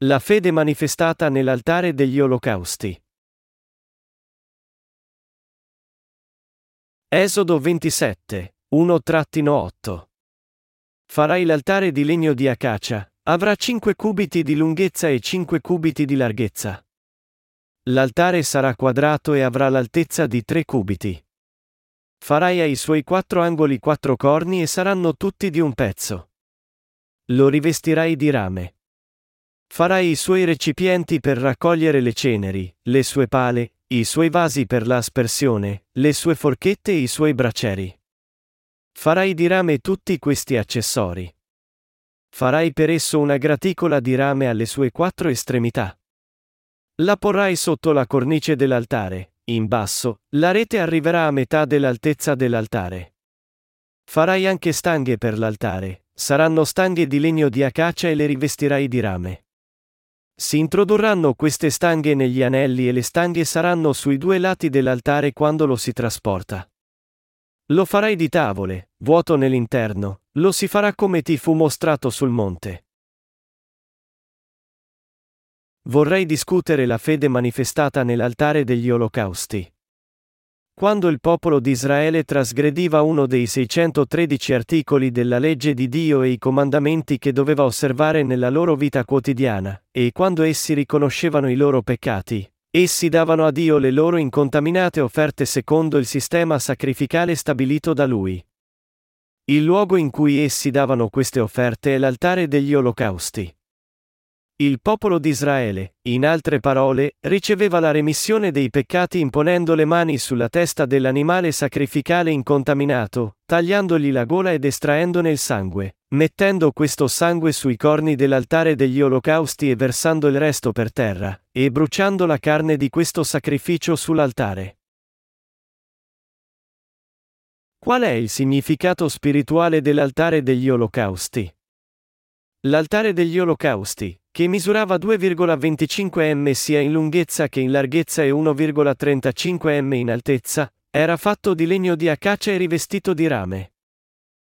La fede manifestata nell'altare degli olocausti. Esodo 27, 1-8. Farai l'altare di legno di acacia, avrà 5 cubiti di lunghezza e 5 cubiti di larghezza. L'altare sarà quadrato e avrà l'altezza di 3 cubiti. Farai ai suoi quattro angoli quattro corni e saranno tutti di un pezzo. Lo rivestirai di rame. Farai i suoi recipienti per raccogliere le ceneri, le sue pale, i suoi vasi per l'aspersione, le sue forchette e i suoi braccieri. Farai di rame tutti questi accessori. Farai per esso una graticola di rame alle sue quattro estremità. La porrai sotto la cornice dell'altare, in basso, la rete arriverà a metà dell'altezza dell'altare. Farai anche stanghe per l'altare, saranno stanghe di legno di acacia e le rivestirai di rame. Si introdurranno queste stanghe negli anelli e le stanghe saranno sui due lati dell'altare quando lo si trasporta. Lo farai di tavole, vuoto nell'interno, lo si farà come ti fu mostrato sul monte. Vorrei discutere la fede manifestata nell'altare degli olocausti. Quando il popolo di Israele trasgrediva uno dei 613 articoli della legge di Dio e i comandamenti che doveva osservare nella loro vita quotidiana, e quando essi riconoscevano i loro peccati, essi davano a Dio le loro incontaminate offerte secondo il sistema sacrificale stabilito da Lui. Il luogo in cui essi davano queste offerte è l'altare degli olocausti. Il popolo di Israele, in altre parole, riceveva la remissione dei peccati imponendo le mani sulla testa dell'animale sacrificale incontaminato, tagliandogli la gola ed estraendone il sangue, mettendo questo sangue sui corni dell'altare degli olocausti e versando il resto per terra, e bruciando la carne di questo sacrificio sull'altare. Qual è il significato spirituale dell'altare degli olocausti? L'altare degli olocausti, che misurava 2,25 m sia in lunghezza che in larghezza e 1,35 m in altezza, era fatto di legno di acacia e rivestito di rame.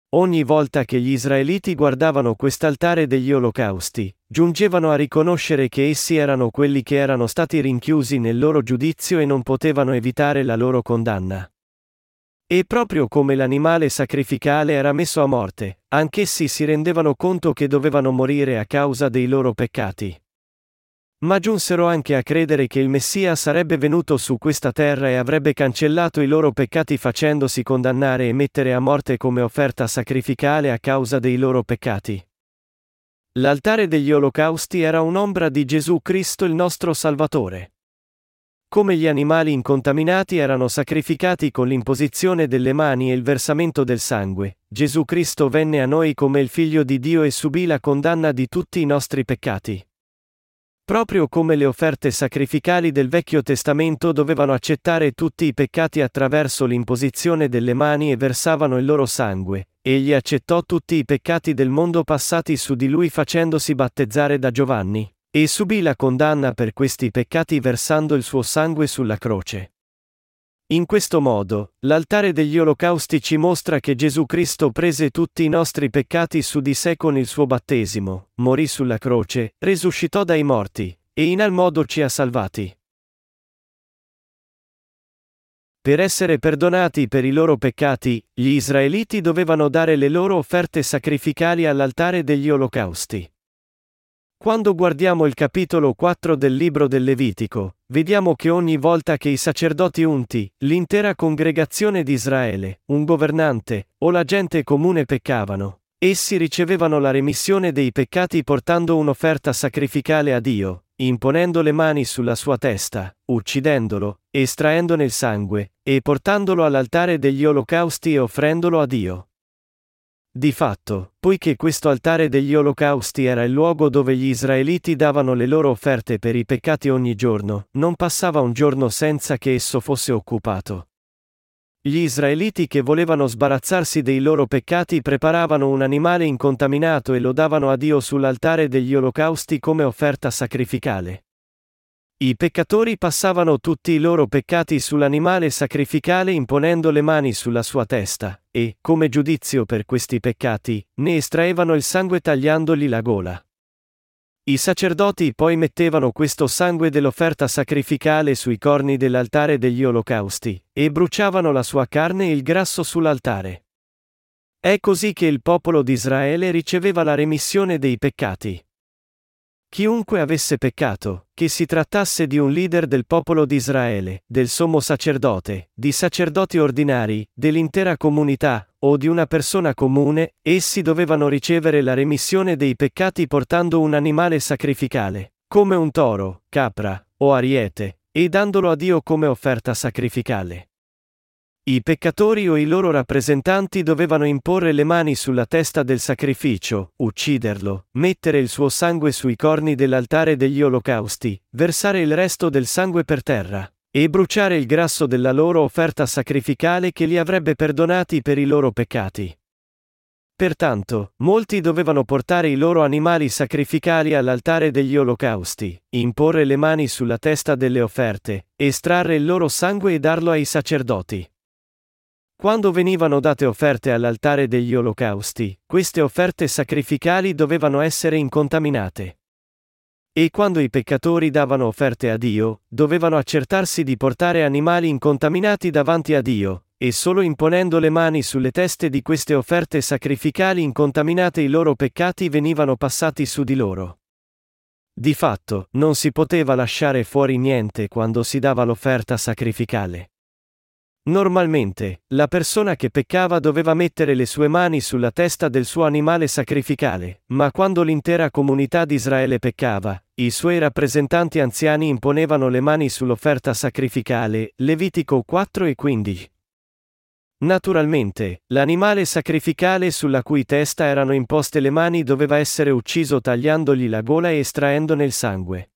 Ogni volta che gli israeliti guardavano quest'altare degli olocausti, giungevano a riconoscere che essi erano quelli che erano stati rinchiusi nel loro giudizio e non potevano evitare la loro condanna. E proprio come l'animale sacrificale era messo a morte, anch'essi si rendevano conto che dovevano morire a causa dei loro peccati. Ma giunsero anche a credere che il Messia sarebbe venuto su questa terra e avrebbe cancellato i loro peccati facendosi condannare e mettere a morte come offerta sacrificale a causa dei loro peccati. L'altare degli olocausti era un'ombra di Gesù Cristo il nostro Salvatore. Come gli animali incontaminati erano sacrificati con l'imposizione delle mani e il versamento del sangue, Gesù Cristo venne a noi come il Figlio di Dio e subì la condanna di tutti i nostri peccati. Proprio come le offerte sacrificali del Vecchio Testamento dovevano accettare tutti i peccati attraverso l'imposizione delle mani e versavano il loro sangue, egli accettò tutti i peccati del mondo passati su di lui facendosi battezzare da Giovanni. E subì la condanna per questi peccati versando il suo sangue sulla croce. In questo modo, l'altare degli olocausti ci mostra che Gesù Cristo prese tutti i nostri peccati su di sé con il suo battesimo, morì sulla croce, risuscitò dai morti, e in al modo ci ha salvati. Per essere perdonati per i loro peccati, gli israeliti dovevano dare le loro offerte sacrificali all'altare degli olocausti. Quando guardiamo il capitolo 4 del libro del Levitico, vediamo che ogni volta che i sacerdoti unti, l'intera congregazione di Israele, un governante, o la gente comune peccavano, essi ricevevano la remissione dei peccati portando un'offerta sacrificale a Dio, imponendo le mani sulla sua testa, uccidendolo, estraendone il sangue, e portandolo all'altare degli olocausti e offrendolo a Dio. Di fatto, poiché questo altare degli olocausti era il luogo dove gli israeliti davano le loro offerte per i peccati ogni giorno, non passava un giorno senza che esso fosse occupato. Gli israeliti che volevano sbarazzarsi dei loro peccati preparavano un animale incontaminato e lo davano a Dio sull'altare degli olocausti come offerta sacrificale. I peccatori passavano tutti i loro peccati sull'animale sacrificale imponendo le mani sulla sua testa, e, come giudizio per questi peccati, ne estraevano il sangue tagliandogli la gola. I sacerdoti poi mettevano questo sangue dell'offerta sacrificale sui corni dell'altare degli olocausti, e bruciavano la sua carne e il grasso sull'altare. È così che il popolo di Israele riceveva la remissione dei peccati. Chiunque avesse peccato, che si trattasse di un leader del popolo di Israele, del sommo sacerdote, di sacerdoti ordinari, dell'intera comunità, o di una persona comune, essi dovevano ricevere la remissione dei peccati portando un animale sacrificale, come un toro, capra, o ariete, e dandolo a Dio come offerta sacrificale. I peccatori o i loro rappresentanti dovevano imporre le mani sulla testa del sacrificio, ucciderlo, mettere il suo sangue sui corni dell'altare degli olocausti, versare il resto del sangue per terra, e bruciare il grasso della loro offerta sacrificale che li avrebbe perdonati per i loro peccati. Pertanto, molti dovevano portare i loro animali sacrificali all'altare degli olocausti, imporre le mani sulla testa delle offerte, estrarre il loro sangue e darlo ai sacerdoti. Quando venivano date offerte all'altare degli olocausti, queste offerte sacrificali dovevano essere incontaminate. E quando i peccatori davano offerte a Dio, dovevano accertarsi di portare animali incontaminati davanti a Dio, e solo imponendo le mani sulle teste di queste offerte sacrificali incontaminate i loro peccati venivano passati su di loro. Di fatto, non si poteva lasciare fuori niente quando si dava l'offerta sacrificale. Normalmente, la persona che peccava doveva mettere le sue mani sulla testa del suo animale sacrificale, ma quando l'intera comunità di Israele peccava, i suoi rappresentanti anziani imponevano le mani sull'offerta sacrificale, Levitico 4 e 15. Naturalmente, l'animale sacrificale sulla cui testa erano imposte le mani doveva essere ucciso tagliandogli la gola e estraendone il sangue.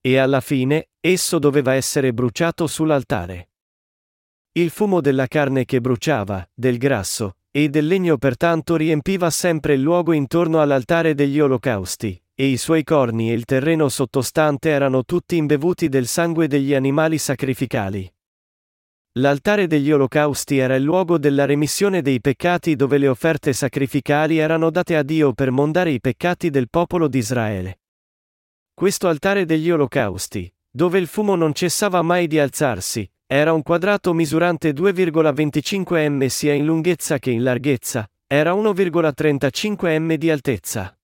E alla fine, esso doveva essere bruciato sull'altare. Il fumo della carne che bruciava, del grasso, e del legno pertanto riempiva sempre il luogo intorno all'altare degli olocausti, e i suoi corni e il terreno sottostante erano tutti imbevuti del sangue degli animali sacrificali. L'altare degli olocausti era il luogo della remissione dei peccati dove le offerte sacrificali erano date a Dio per mondare i peccati del popolo di Israele. Questo altare degli olocausti, dove il fumo non cessava mai di alzarsi, era un quadrato misurante 2,25 m sia in lunghezza che in larghezza, era 1,35 m di altezza.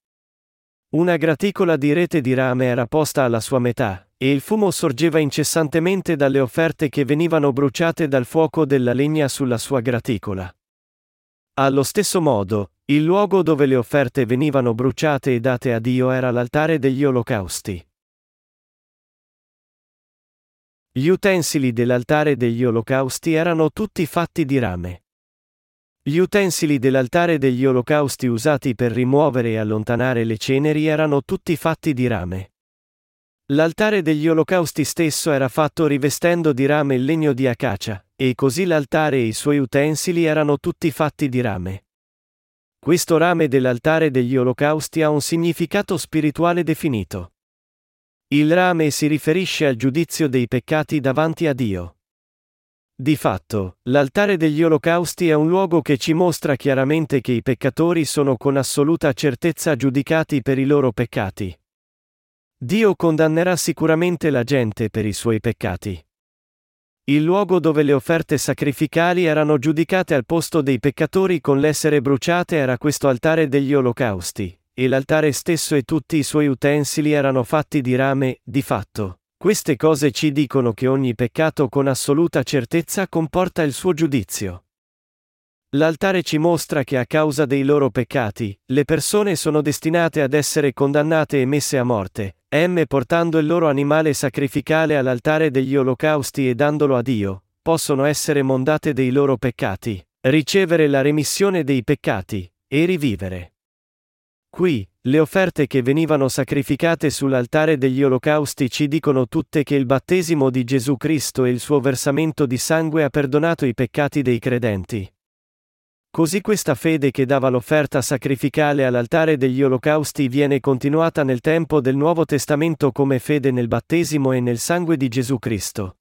Una graticola di rete di rame era posta alla sua metà, e il fumo sorgeva incessantemente dalle offerte che venivano bruciate dal fuoco della legna sulla sua graticola. Allo stesso modo, il luogo dove le offerte venivano bruciate e date a Dio era l'altare degli olocausti. Gli utensili dell'altare degli olocausti erano tutti fatti di rame. Gli utensili dell'altare degli olocausti usati per rimuovere e allontanare le ceneri erano tutti fatti di rame. L'altare degli olocausti stesso era fatto rivestendo di rame il legno di acacia, e così l'altare e i suoi utensili erano tutti fatti di rame. Questo rame dell'altare degli olocausti ha un significato spirituale definito. Il rame si riferisce al giudizio dei peccati davanti a Dio. Di fatto, l'altare degli olocausti è un luogo che ci mostra chiaramente che i peccatori sono con assoluta certezza giudicati per i loro peccati. Dio condannerà sicuramente la gente per i suoi peccati. Il luogo dove le offerte sacrificali erano giudicate al posto dei peccatori con l'essere bruciate era questo altare degli olocausti, e l'altare stesso e tutti i suoi utensili erano fatti di rame, di fatto. Queste cose ci dicono che ogni peccato con assoluta certezza comporta il suo giudizio. L'altare ci mostra che a causa dei loro peccati, le persone sono destinate ad essere condannate e messe a morte, m portando il loro animale sacrificale all'altare degli olocausti e dandolo a Dio, possono essere mondate dei loro peccati, ricevere la remissione dei peccati, e rivivere. Qui, le offerte che venivano sacrificate sull'altare degli olocausti ci dicono tutte che il battesimo di Gesù Cristo e il suo versamento di sangue ha perdonato i peccati dei credenti. Così questa fede che dava l'offerta sacrificale all'altare degli olocausti viene continuata nel tempo del Nuovo Testamento come fede nel battesimo e nel sangue di Gesù Cristo.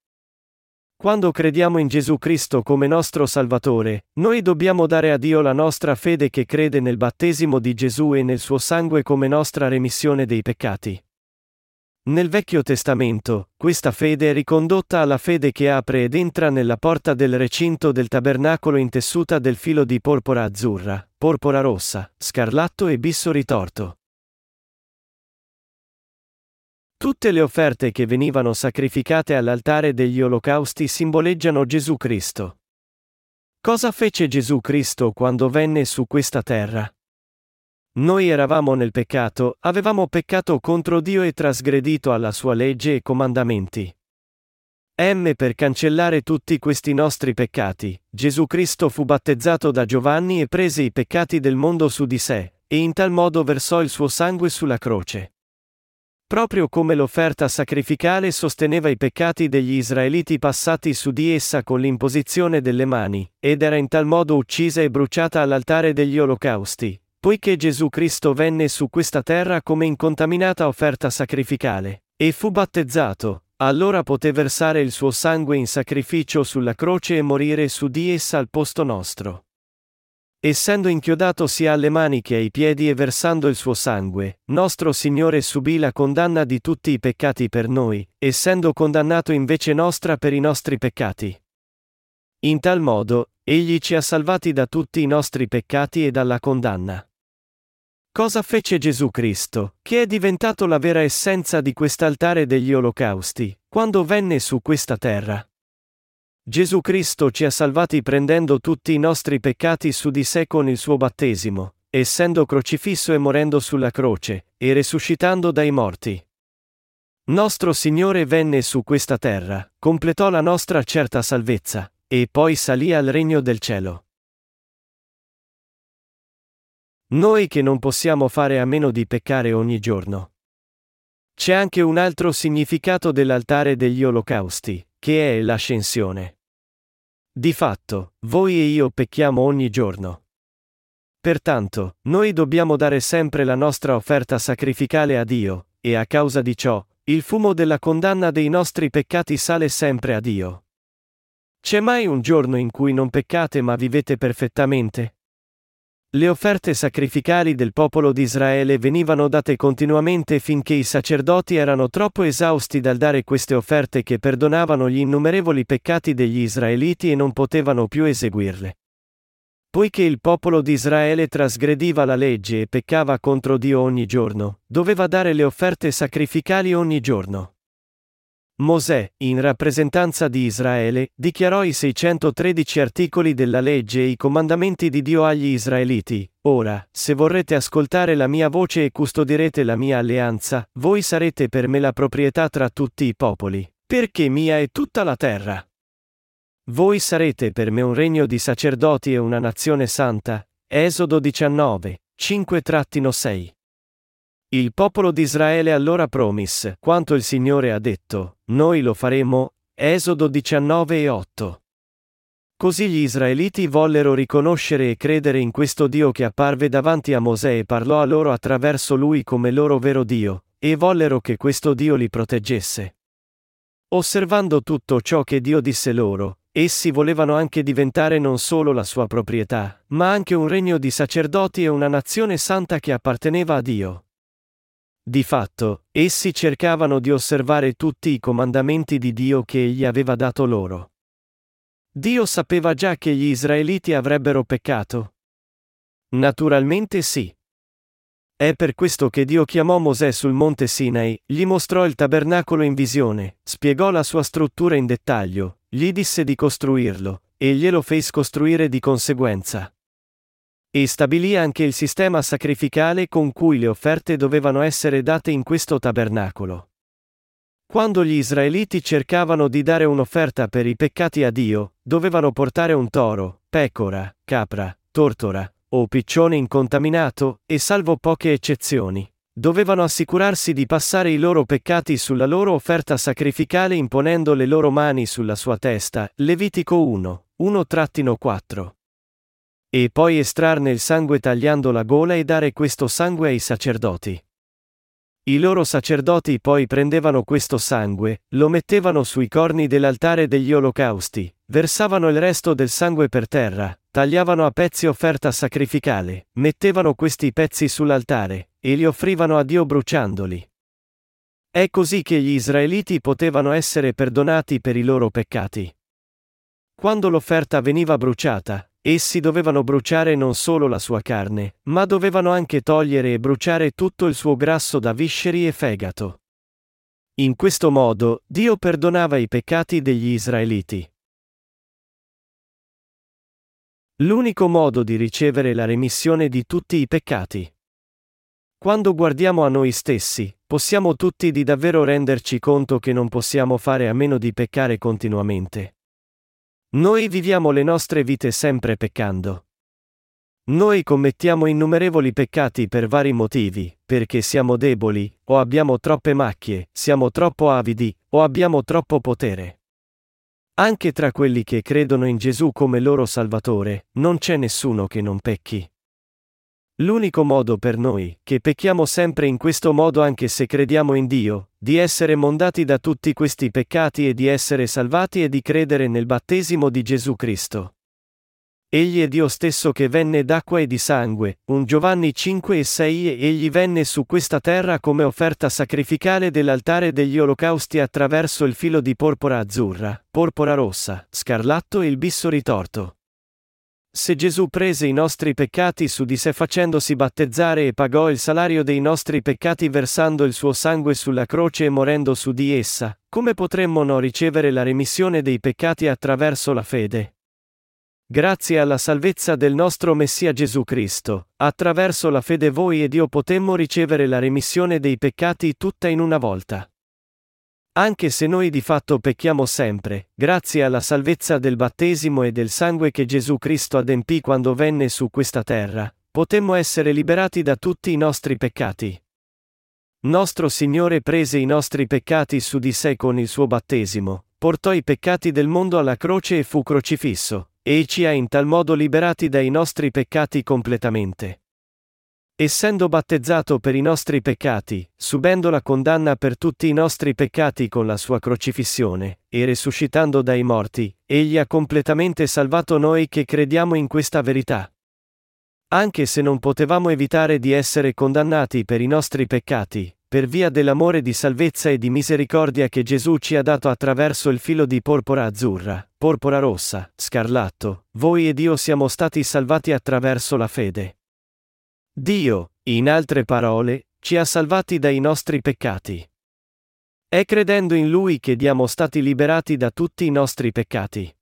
Quando crediamo in Gesù Cristo come nostro Salvatore, noi dobbiamo dare a Dio la nostra fede che crede nel battesimo di Gesù e nel suo sangue come nostra remissione dei peccati. Nel Vecchio Testamento, questa fede è ricondotta alla fede che apre ed entra nella porta del recinto del tabernacolo intessuta del filo di porpora azzurra, porpora rossa, scarlatto e bisso ritorto. Tutte le offerte che venivano sacrificate all'altare degli olocausti simboleggiano Gesù Cristo. Cosa fece Gesù Cristo quando venne su questa terra? Noi eravamo nel peccato, avevamo peccato contro Dio e trasgredito alla sua legge e comandamenti. M per cancellare tutti questi nostri peccati, Gesù Cristo fu battezzato da Giovanni e prese i peccati del mondo su di sé, e in tal modo versò il suo sangue sulla croce. Proprio come l'offerta sacrificale sosteneva i peccati degli israeliti passati su di essa con l'imposizione delle mani, ed era in tal modo uccisa e bruciata all'altare degli olocausti, poiché Gesù Cristo venne su questa terra come incontaminata offerta sacrificale, e fu battezzato, allora poté versare il suo sangue in sacrificio sulla croce e morire su di essa al posto nostro. Essendo inchiodato sia alle mani che ai piedi e versando il suo sangue, nostro Signore subì la condanna di tutti i peccati per noi, essendo condannato invece nostra per i nostri peccati. In tal modo, Egli ci ha salvati da tutti i nostri peccati e dalla condanna. Cosa fece Gesù Cristo, che è diventato la vera essenza di quest'altare degli olocausti, quando venne su questa terra? Gesù Cristo ci ha salvati prendendo tutti i nostri peccati su di sé con il suo battesimo, essendo crocifisso e morendo sulla croce, e resuscitando dai morti. Nostro Signore venne su questa terra, completò la nostra certa salvezza, e poi salì al regno del cielo. Noi che non possiamo fare a meno di peccare ogni giorno. C'è anche un altro significato dell'altare degli olocausti, che è l'ascensione. Di fatto, voi e io pecchiamo ogni giorno. Pertanto, noi dobbiamo dare sempre la nostra offerta sacrificale a Dio, e a causa di ciò, il fumo della condanna dei nostri peccati sale sempre a Dio. C'è mai un giorno in cui non peccate ma vivete perfettamente? Le offerte sacrificali del popolo di Israele venivano date continuamente finché i sacerdoti erano troppo esausti dal dare queste offerte che perdonavano gli innumerevoli peccati degli israeliti e non potevano più eseguirle. Poiché il popolo di Israele trasgrediva la legge e peccava contro Dio ogni giorno, doveva dare le offerte sacrificali ogni giorno. Mosè, in rappresentanza di Israele, dichiarò i 613 articoli della legge e i comandamenti di Dio agli israeliti. Ora, se vorrete ascoltare la mia voce e custodirete la mia alleanza, voi sarete per me la proprietà tra tutti i popoli, perché mia è tutta la terra. Voi sarete per me un regno di sacerdoti e una nazione santa. Esodo 19, 5-6. Il popolo di Israele allora promise, quanto il Signore ha detto, noi lo faremo. Esodo 19 e 8. Così gli israeliti vollero riconoscere e credere in questo Dio che apparve davanti a Mosè e parlò a loro attraverso lui come loro vero Dio, e vollero che questo Dio li proteggesse. Osservando tutto ciò che Dio disse loro, essi volevano anche diventare non solo la sua proprietà, ma anche un regno di sacerdoti e una nazione santa che apparteneva a Dio. Di fatto, essi cercavano di osservare tutti i comandamenti di Dio che egli aveva dato loro. Dio sapeva già che gli israeliti avrebbero peccato? Naturalmente sì. È per questo che Dio chiamò Mosè sul monte Sinai, gli mostrò il tabernacolo in visione, spiegò la sua struttura in dettaglio, gli disse di costruirlo, e glielo fece costruire di conseguenza. E stabilì anche il sistema sacrificale con cui le offerte dovevano essere date in questo tabernacolo. Quando gli israeliti cercavano di dare un'offerta per i peccati a Dio, dovevano portare un toro, pecora, capra, tortora, o piccione incontaminato, e salvo poche eccezioni. Dovevano assicurarsi di passare i loro peccati sulla loro offerta sacrificale imponendo le loro mani sulla sua testa. Levitico 1, 1-4 e poi estrarne il sangue tagliando la gola e dare questo sangue ai sacerdoti. I loro sacerdoti poi prendevano questo sangue, lo mettevano sui corni dell'altare degli olocausti, versavano il resto del sangue per terra, tagliavano a pezzi offerta sacrificale, mettevano questi pezzi sull'altare, e li offrivano a Dio bruciandoli. È così che gli israeliti potevano essere perdonati per i loro peccati. Quando l'offerta veniva bruciata, Essi dovevano bruciare non solo la sua carne, ma dovevano anche togliere e bruciare tutto il suo grasso da visceri e fegato. In questo modo, Dio perdonava i peccati degli israeliti. L'unico modo di ricevere la remissione di tutti i peccati. Quando guardiamo a noi stessi, possiamo tutti di davvero renderci conto che non possiamo fare a meno di peccare continuamente. Noi viviamo le nostre vite sempre peccando. Noi commettiamo innumerevoli peccati per vari motivi, perché siamo deboli, o abbiamo troppe macchie, siamo troppo avidi, o abbiamo troppo potere. Anche tra quelli che credono in Gesù come loro Salvatore, non c'è nessuno che non pecchi. L'unico modo per noi, che pecchiamo sempre in questo modo anche se crediamo in Dio, di essere mondati da tutti questi peccati e di essere salvati e di credere nel battesimo di Gesù Cristo. Egli è Dio stesso che venne d'acqua e di sangue, un Giovanni 5 e 6 e egli venne su questa terra come offerta sacrificale dell'altare degli olocausti attraverso il filo di porpora azzurra, porpora rossa, scarlatto e il bisso ritorto. Se Gesù prese i nostri peccati su di sé facendosi battezzare e pagò il salario dei nostri peccati versando il suo sangue sulla croce e morendo su di essa, come potremmo no ricevere la remissione dei peccati attraverso la fede? Grazie alla salvezza del nostro Messia Gesù Cristo, attraverso la fede voi ed io potemmo ricevere la remissione dei peccati tutta in una volta. Anche se noi di fatto pecchiamo sempre, grazie alla salvezza del battesimo e del sangue che Gesù Cristo adempì quando venne su questa terra, potemmo essere liberati da tutti i nostri peccati. Nostro Signore prese i nostri peccati su di sé con il suo battesimo, portò i peccati del mondo alla croce e fu crocifisso, e ci ha in tal modo liberati dai nostri peccati completamente. Essendo battezzato per i nostri peccati, subendo la condanna per tutti i nostri peccati con la sua crocifissione, e risuscitando dai morti, egli ha completamente salvato noi che crediamo in questa verità. Anche se non potevamo evitare di essere condannati per i nostri peccati, per via dell'amore di salvezza e di misericordia che Gesù ci ha dato attraverso il filo di porpora azzurra, porpora rossa, scarlatto, voi ed io siamo stati salvati attraverso la fede. Dio, in altre parole, ci ha salvati dai nostri peccati. È credendo in Lui che diamo stati liberati da tutti i nostri peccati.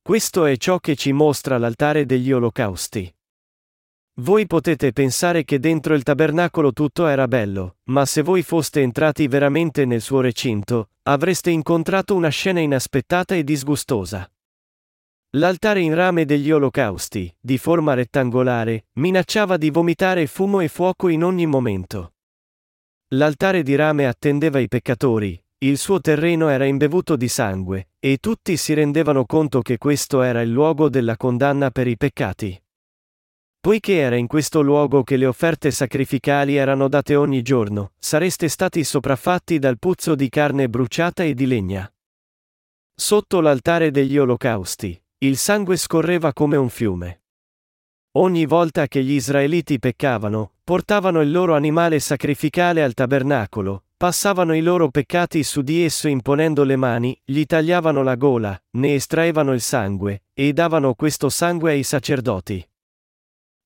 Questo è ciò che ci mostra l'altare degli olocausti. Voi potete pensare che dentro il tabernacolo tutto era bello, ma se voi foste entrati veramente nel suo recinto, avreste incontrato una scena inaspettata e disgustosa. L'altare in rame degli olocausti, di forma rettangolare, minacciava di vomitare fumo e fuoco in ogni momento. L'altare di rame attendeva i peccatori, il suo terreno era imbevuto di sangue, e tutti si rendevano conto che questo era il luogo della condanna per i peccati. Poiché era in questo luogo che le offerte sacrificali erano date ogni giorno, sareste stati sopraffatti dal puzzo di carne bruciata e di legna. Sotto l'altare degli olocausti, il sangue scorreva come un fiume. Ogni volta che gli israeliti peccavano, portavano il loro animale sacrificale al tabernacolo, passavano i loro peccati su di esso imponendo le mani, gli tagliavano la gola, ne estraevano il sangue, e davano questo sangue ai sacerdoti.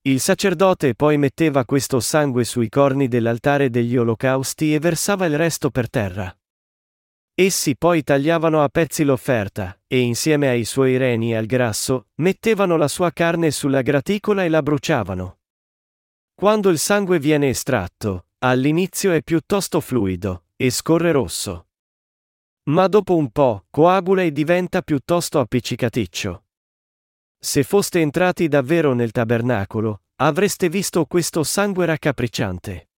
Il sacerdote poi metteva questo sangue sui corni dell'altare degli olocausti e versava il resto per terra. Essi poi tagliavano a pezzi l'offerta, e insieme ai suoi reni e al grasso, mettevano la sua carne sulla graticola e la bruciavano. Quando il sangue viene estratto, all'inizio è piuttosto fluido, e scorre rosso. Ma dopo un po', coagula e diventa piuttosto appiccicaticcio. Se foste entrati davvero nel tabernacolo, avreste visto questo sangue raccapricciante.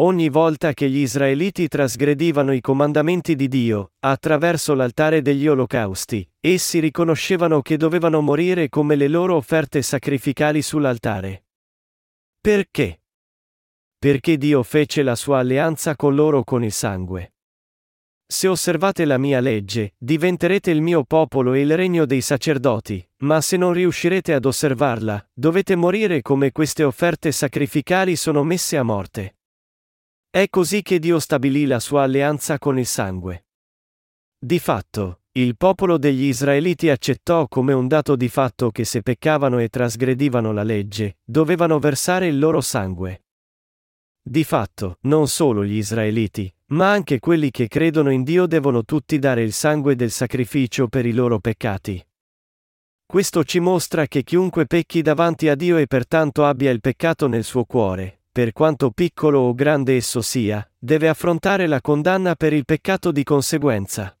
Ogni volta che gli israeliti trasgredivano i comandamenti di Dio, attraverso l'altare degli olocausti, essi riconoscevano che dovevano morire come le loro offerte sacrificali sull'altare. Perché? perché Dio fece la sua alleanza con loro con il sangue. Se osservate la mia legge, diventerete il mio popolo e il regno dei sacerdoti, ma se non riuscirete ad osservarla, dovete morire come queste offerte sacrificali sono messe a morte. È così che Dio stabilì la sua alleanza con il sangue. Di fatto, il popolo degli Israeliti accettò come un dato di fatto che se peccavano e trasgredivano la legge, dovevano versare il loro sangue. Di fatto, non solo gli Israeliti, ma anche quelli che credono in Dio devono tutti dare il sangue del sacrificio per i loro peccati. Questo ci mostra che chiunque pecchi davanti a Dio e pertanto abbia il peccato nel suo cuore, per quanto piccolo o grande esso sia, deve affrontare la condanna per il peccato di conseguenza.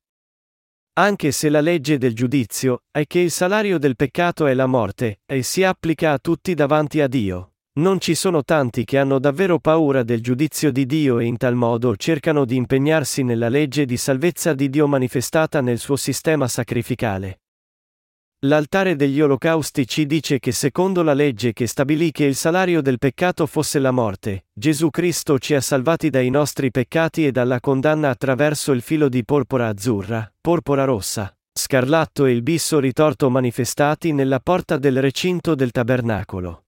Anche se la legge del giudizio è che il salario del peccato è la morte, e si applica a tutti davanti a Dio. Non ci sono tanti che hanno davvero paura del giudizio di Dio e in tal modo cercano di impegnarsi nella legge di salvezza di Dio manifestata nel suo sistema sacrificale. L'altare degli olocausti ci dice che secondo la legge che stabilì che il salario del peccato fosse la morte, Gesù Cristo ci ha salvati dai nostri peccati e dalla condanna attraverso il filo di porpora azzurra, porpora rossa, scarlatto e il bisso ritorto manifestati nella porta del recinto del tabernacolo.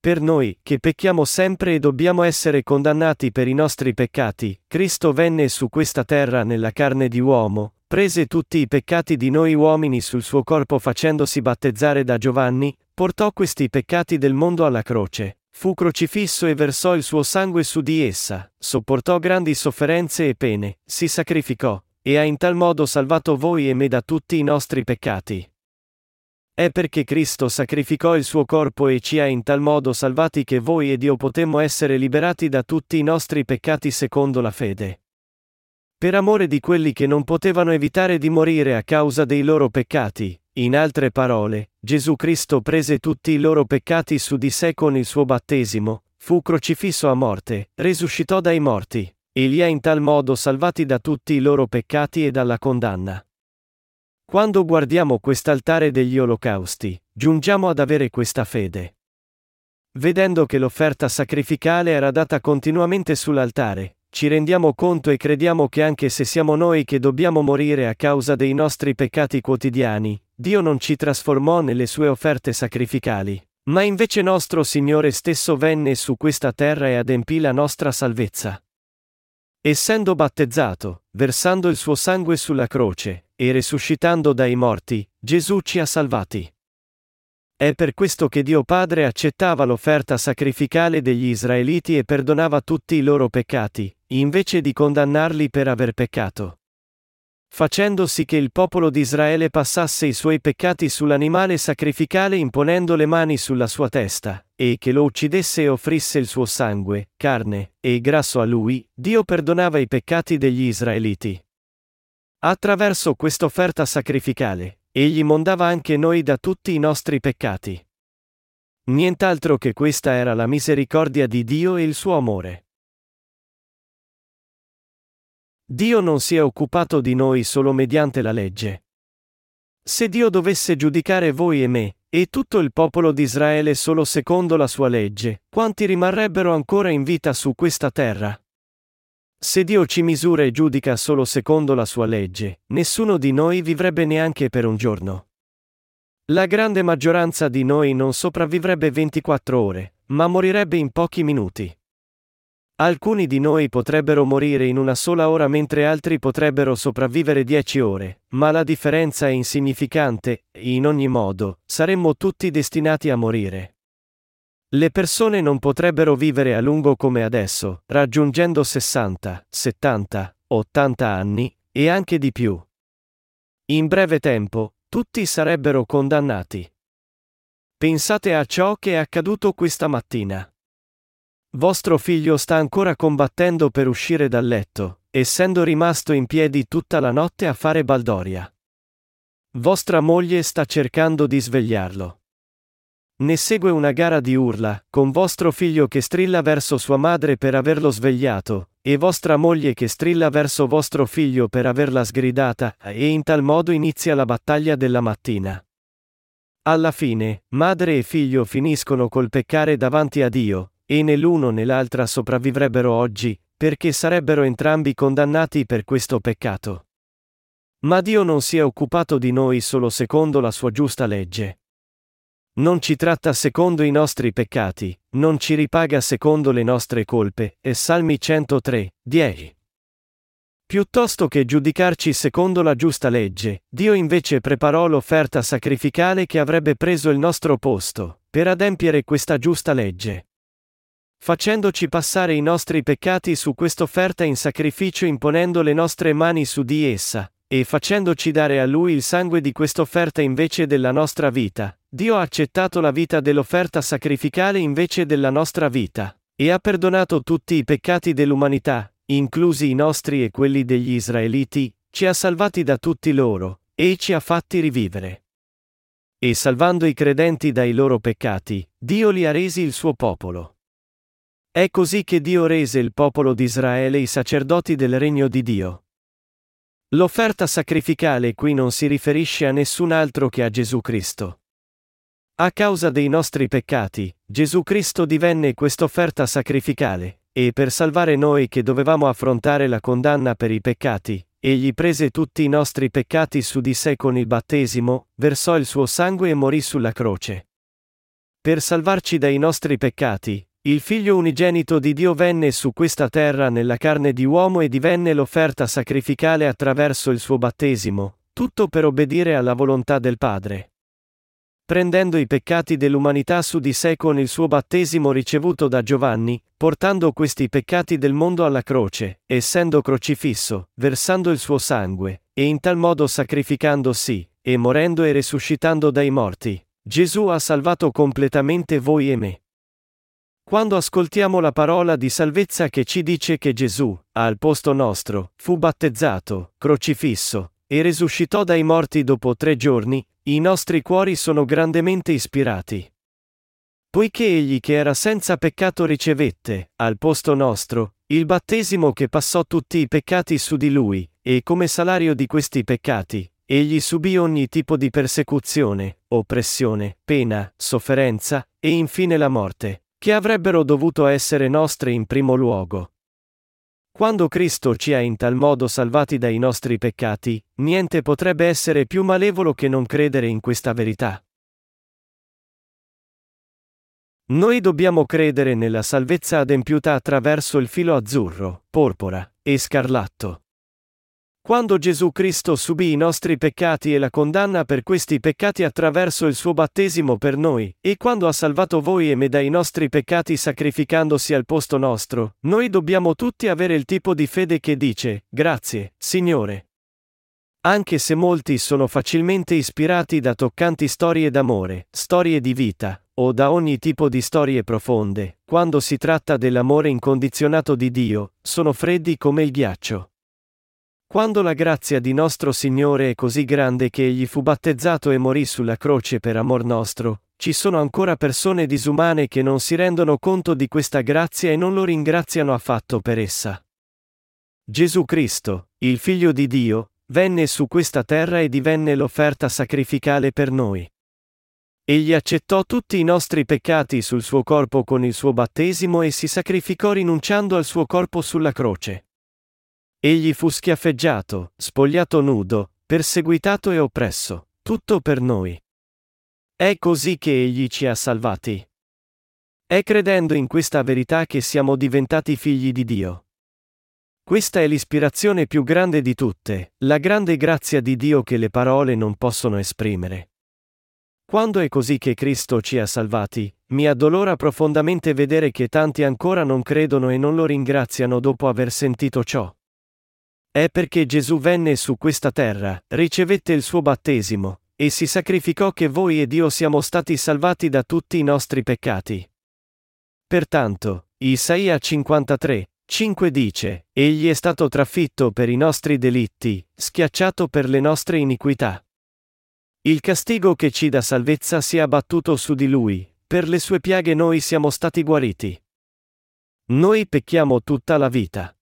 Per noi, che pecchiamo sempre e dobbiamo essere condannati per i nostri peccati, Cristo venne su questa terra nella carne di uomo, prese tutti i peccati di noi uomini sul suo corpo facendosi battezzare da Giovanni, portò questi peccati del mondo alla croce, fu crocifisso e versò il suo sangue su di essa, sopportò grandi sofferenze e pene, si sacrificò, e ha in tal modo salvato voi e me da tutti i nostri peccati. È perché Cristo sacrificò il suo corpo e ci ha in tal modo salvati che voi ed io potemmo essere liberati da tutti i nostri peccati secondo la fede per amore di quelli che non potevano evitare di morire a causa dei loro peccati. In altre parole, Gesù Cristo prese tutti i loro peccati su di sé con il suo battesimo, fu crocifisso a morte, risuscitò dai morti, e li ha in tal modo salvati da tutti i loro peccati e dalla condanna. Quando guardiamo quest'altare degli olocausti, giungiamo ad avere questa fede. Vedendo che l'offerta sacrificale era data continuamente sull'altare, ci rendiamo conto e crediamo che anche se siamo noi che dobbiamo morire a causa dei nostri peccati quotidiani, Dio non ci trasformò nelle sue offerte sacrificali, ma invece nostro Signore stesso venne su questa terra e adempì la nostra salvezza. Essendo battezzato, versando il suo sangue sulla croce, e risuscitando dai morti, Gesù ci ha salvati. È per questo che Dio Padre accettava l'offerta sacrificale degli Israeliti e perdonava tutti i loro peccati, invece di condannarli per aver peccato. Facendo sì che il popolo di Israele passasse i suoi peccati sull'animale sacrificale imponendo le mani sulla sua testa, e che lo uccidesse e offrisse il suo sangue, carne, e grasso a lui, Dio perdonava i peccati degli Israeliti. Attraverso quest'offerta sacrificale, egli mondava anche noi da tutti i nostri peccati. Nient'altro che questa era la misericordia di Dio e il suo amore. Dio non si è occupato di noi solo mediante la legge. Se Dio dovesse giudicare voi e me, e tutto il popolo di Israele solo secondo la sua legge, quanti rimarrebbero ancora in vita su questa terra? Se Dio ci misura e giudica solo secondo la sua legge, nessuno di noi vivrebbe neanche per un giorno. La grande maggioranza di noi non sopravvivrebbe 24 ore, ma morirebbe in pochi minuti. Alcuni di noi potrebbero morire in una sola ora mentre altri potrebbero sopravvivere dieci ore, ma la differenza è insignificante, in ogni modo, saremmo tutti destinati a morire. Le persone non potrebbero vivere a lungo come adesso, raggiungendo 60, 70, 80 anni, e anche di più. In breve tempo, tutti sarebbero condannati. Pensate a ciò che è accaduto questa mattina. Vostro figlio sta ancora combattendo per uscire dal letto, essendo rimasto in piedi tutta la notte a fare baldoria. Vostra moglie sta cercando di svegliarlo. Ne segue una gara di urla, con vostro figlio che strilla verso sua madre per averlo svegliato, e vostra moglie che strilla verso vostro figlio per averla sgridata, e in tal modo inizia la battaglia della mattina. Alla fine, madre e figlio finiscono col peccare davanti a Dio, e né l'uno né l'altra sopravvivrebbero oggi, perché sarebbero entrambi condannati per questo peccato. Ma Dio non si è occupato di noi solo secondo la sua giusta legge. Non ci tratta secondo i nostri peccati, non ci ripaga secondo le nostre colpe, e Salmi 103, 10. Piuttosto che giudicarci secondo la giusta legge, Dio invece preparò l'offerta sacrificale che avrebbe preso il nostro posto, per adempiere questa giusta legge. Facendoci passare i nostri peccati su quest'offerta in sacrificio imponendo le nostre mani su di essa, e facendoci dare a Lui il sangue di quest'offerta invece della nostra vita, Dio ha accettato la vita dell'offerta sacrificale invece della nostra vita, e ha perdonato tutti i peccati dell'umanità, inclusi i nostri e quelli degli Israeliti, ci ha salvati da tutti loro, e ci ha fatti rivivere. E salvando i credenti dai loro peccati, Dio li ha resi il suo popolo. È così che Dio rese il popolo di Israele i sacerdoti del regno di Dio. L'offerta sacrificale qui non si riferisce a nessun altro che a Gesù Cristo. A causa dei nostri peccati, Gesù Cristo divenne quest'offerta sacrificale, e per salvare noi che dovevamo affrontare la condanna per i peccati, egli prese tutti i nostri peccati su di sé con il battesimo, versò il suo sangue e morì sulla croce. Per salvarci dai nostri peccati, il figlio unigenito di Dio venne su questa terra nella carne di uomo e divenne l'offerta sacrificale attraverso il suo battesimo, tutto per obbedire alla volontà del Padre. Prendendo i peccati dell'umanità su di sé con il suo battesimo ricevuto da Giovanni, portando questi peccati del mondo alla croce, essendo crocifisso, versando il suo sangue, e in tal modo sacrificandosi, e morendo e resuscitando dai morti, Gesù ha salvato completamente voi e me. Quando ascoltiamo la parola di salvezza che ci dice che Gesù, al posto nostro, fu battezzato, crocifisso, e risuscitò dai morti dopo tre giorni, i nostri cuori sono grandemente ispirati. Poiché egli che era senza peccato ricevette, al posto nostro, il battesimo che passò tutti i peccati su di lui, e come salario di questi peccati, egli subì ogni tipo di persecuzione, oppressione, pena, sofferenza, e infine la morte che avrebbero dovuto essere nostre in primo luogo. Quando Cristo ci ha in tal modo salvati dai nostri peccati, niente potrebbe essere più malevolo che non credere in questa verità. Noi dobbiamo credere nella salvezza adempiuta attraverso il filo azzurro, porpora e scarlatto. Quando Gesù Cristo subì i nostri peccati e la condanna per questi peccati attraverso il suo battesimo per noi, e quando ha salvato voi e me dai nostri peccati sacrificandosi al posto nostro, noi dobbiamo tutti avere il tipo di fede che dice, grazie, Signore. Anche se molti sono facilmente ispirati da toccanti storie d'amore, storie di vita, o da ogni tipo di storie profonde, quando si tratta dell'amore incondizionato di Dio, sono freddi come il ghiaccio. Quando la grazia di nostro Signore è così grande che egli fu battezzato e morì sulla croce per amor nostro, ci sono ancora persone disumane che non si rendono conto di questa grazia e non lo ringraziano affatto per essa. Gesù Cristo, il Figlio di Dio, venne su questa terra e divenne l'offerta sacrificale per noi. Egli accettò tutti i nostri peccati sul suo corpo con il suo battesimo e si sacrificò rinunciando al suo corpo sulla croce. Egli fu schiaffeggiato, spogliato nudo, perseguitato e oppresso, tutto per noi. È così che Egli ci ha salvati. È credendo in questa verità che siamo diventati figli di Dio. Questa è l'ispirazione più grande di tutte, la grande grazia di Dio che le parole non possono esprimere. Quando è così che Cristo ci ha salvati, mi addolora profondamente vedere che tanti ancora non credono e non lo ringraziano dopo aver sentito ciò. È perché Gesù venne su questa terra, ricevette il suo battesimo, e si sacrificò che voi ed io siamo stati salvati da tutti i nostri peccati. Pertanto, Isaia 53, 5 dice, Egli è stato trafitto per i nostri delitti, schiacciato per le nostre iniquità. Il castigo che ci dà salvezza si è abbattuto su di lui, per le sue piaghe noi siamo stati guariti. Noi pecchiamo tutta la vita.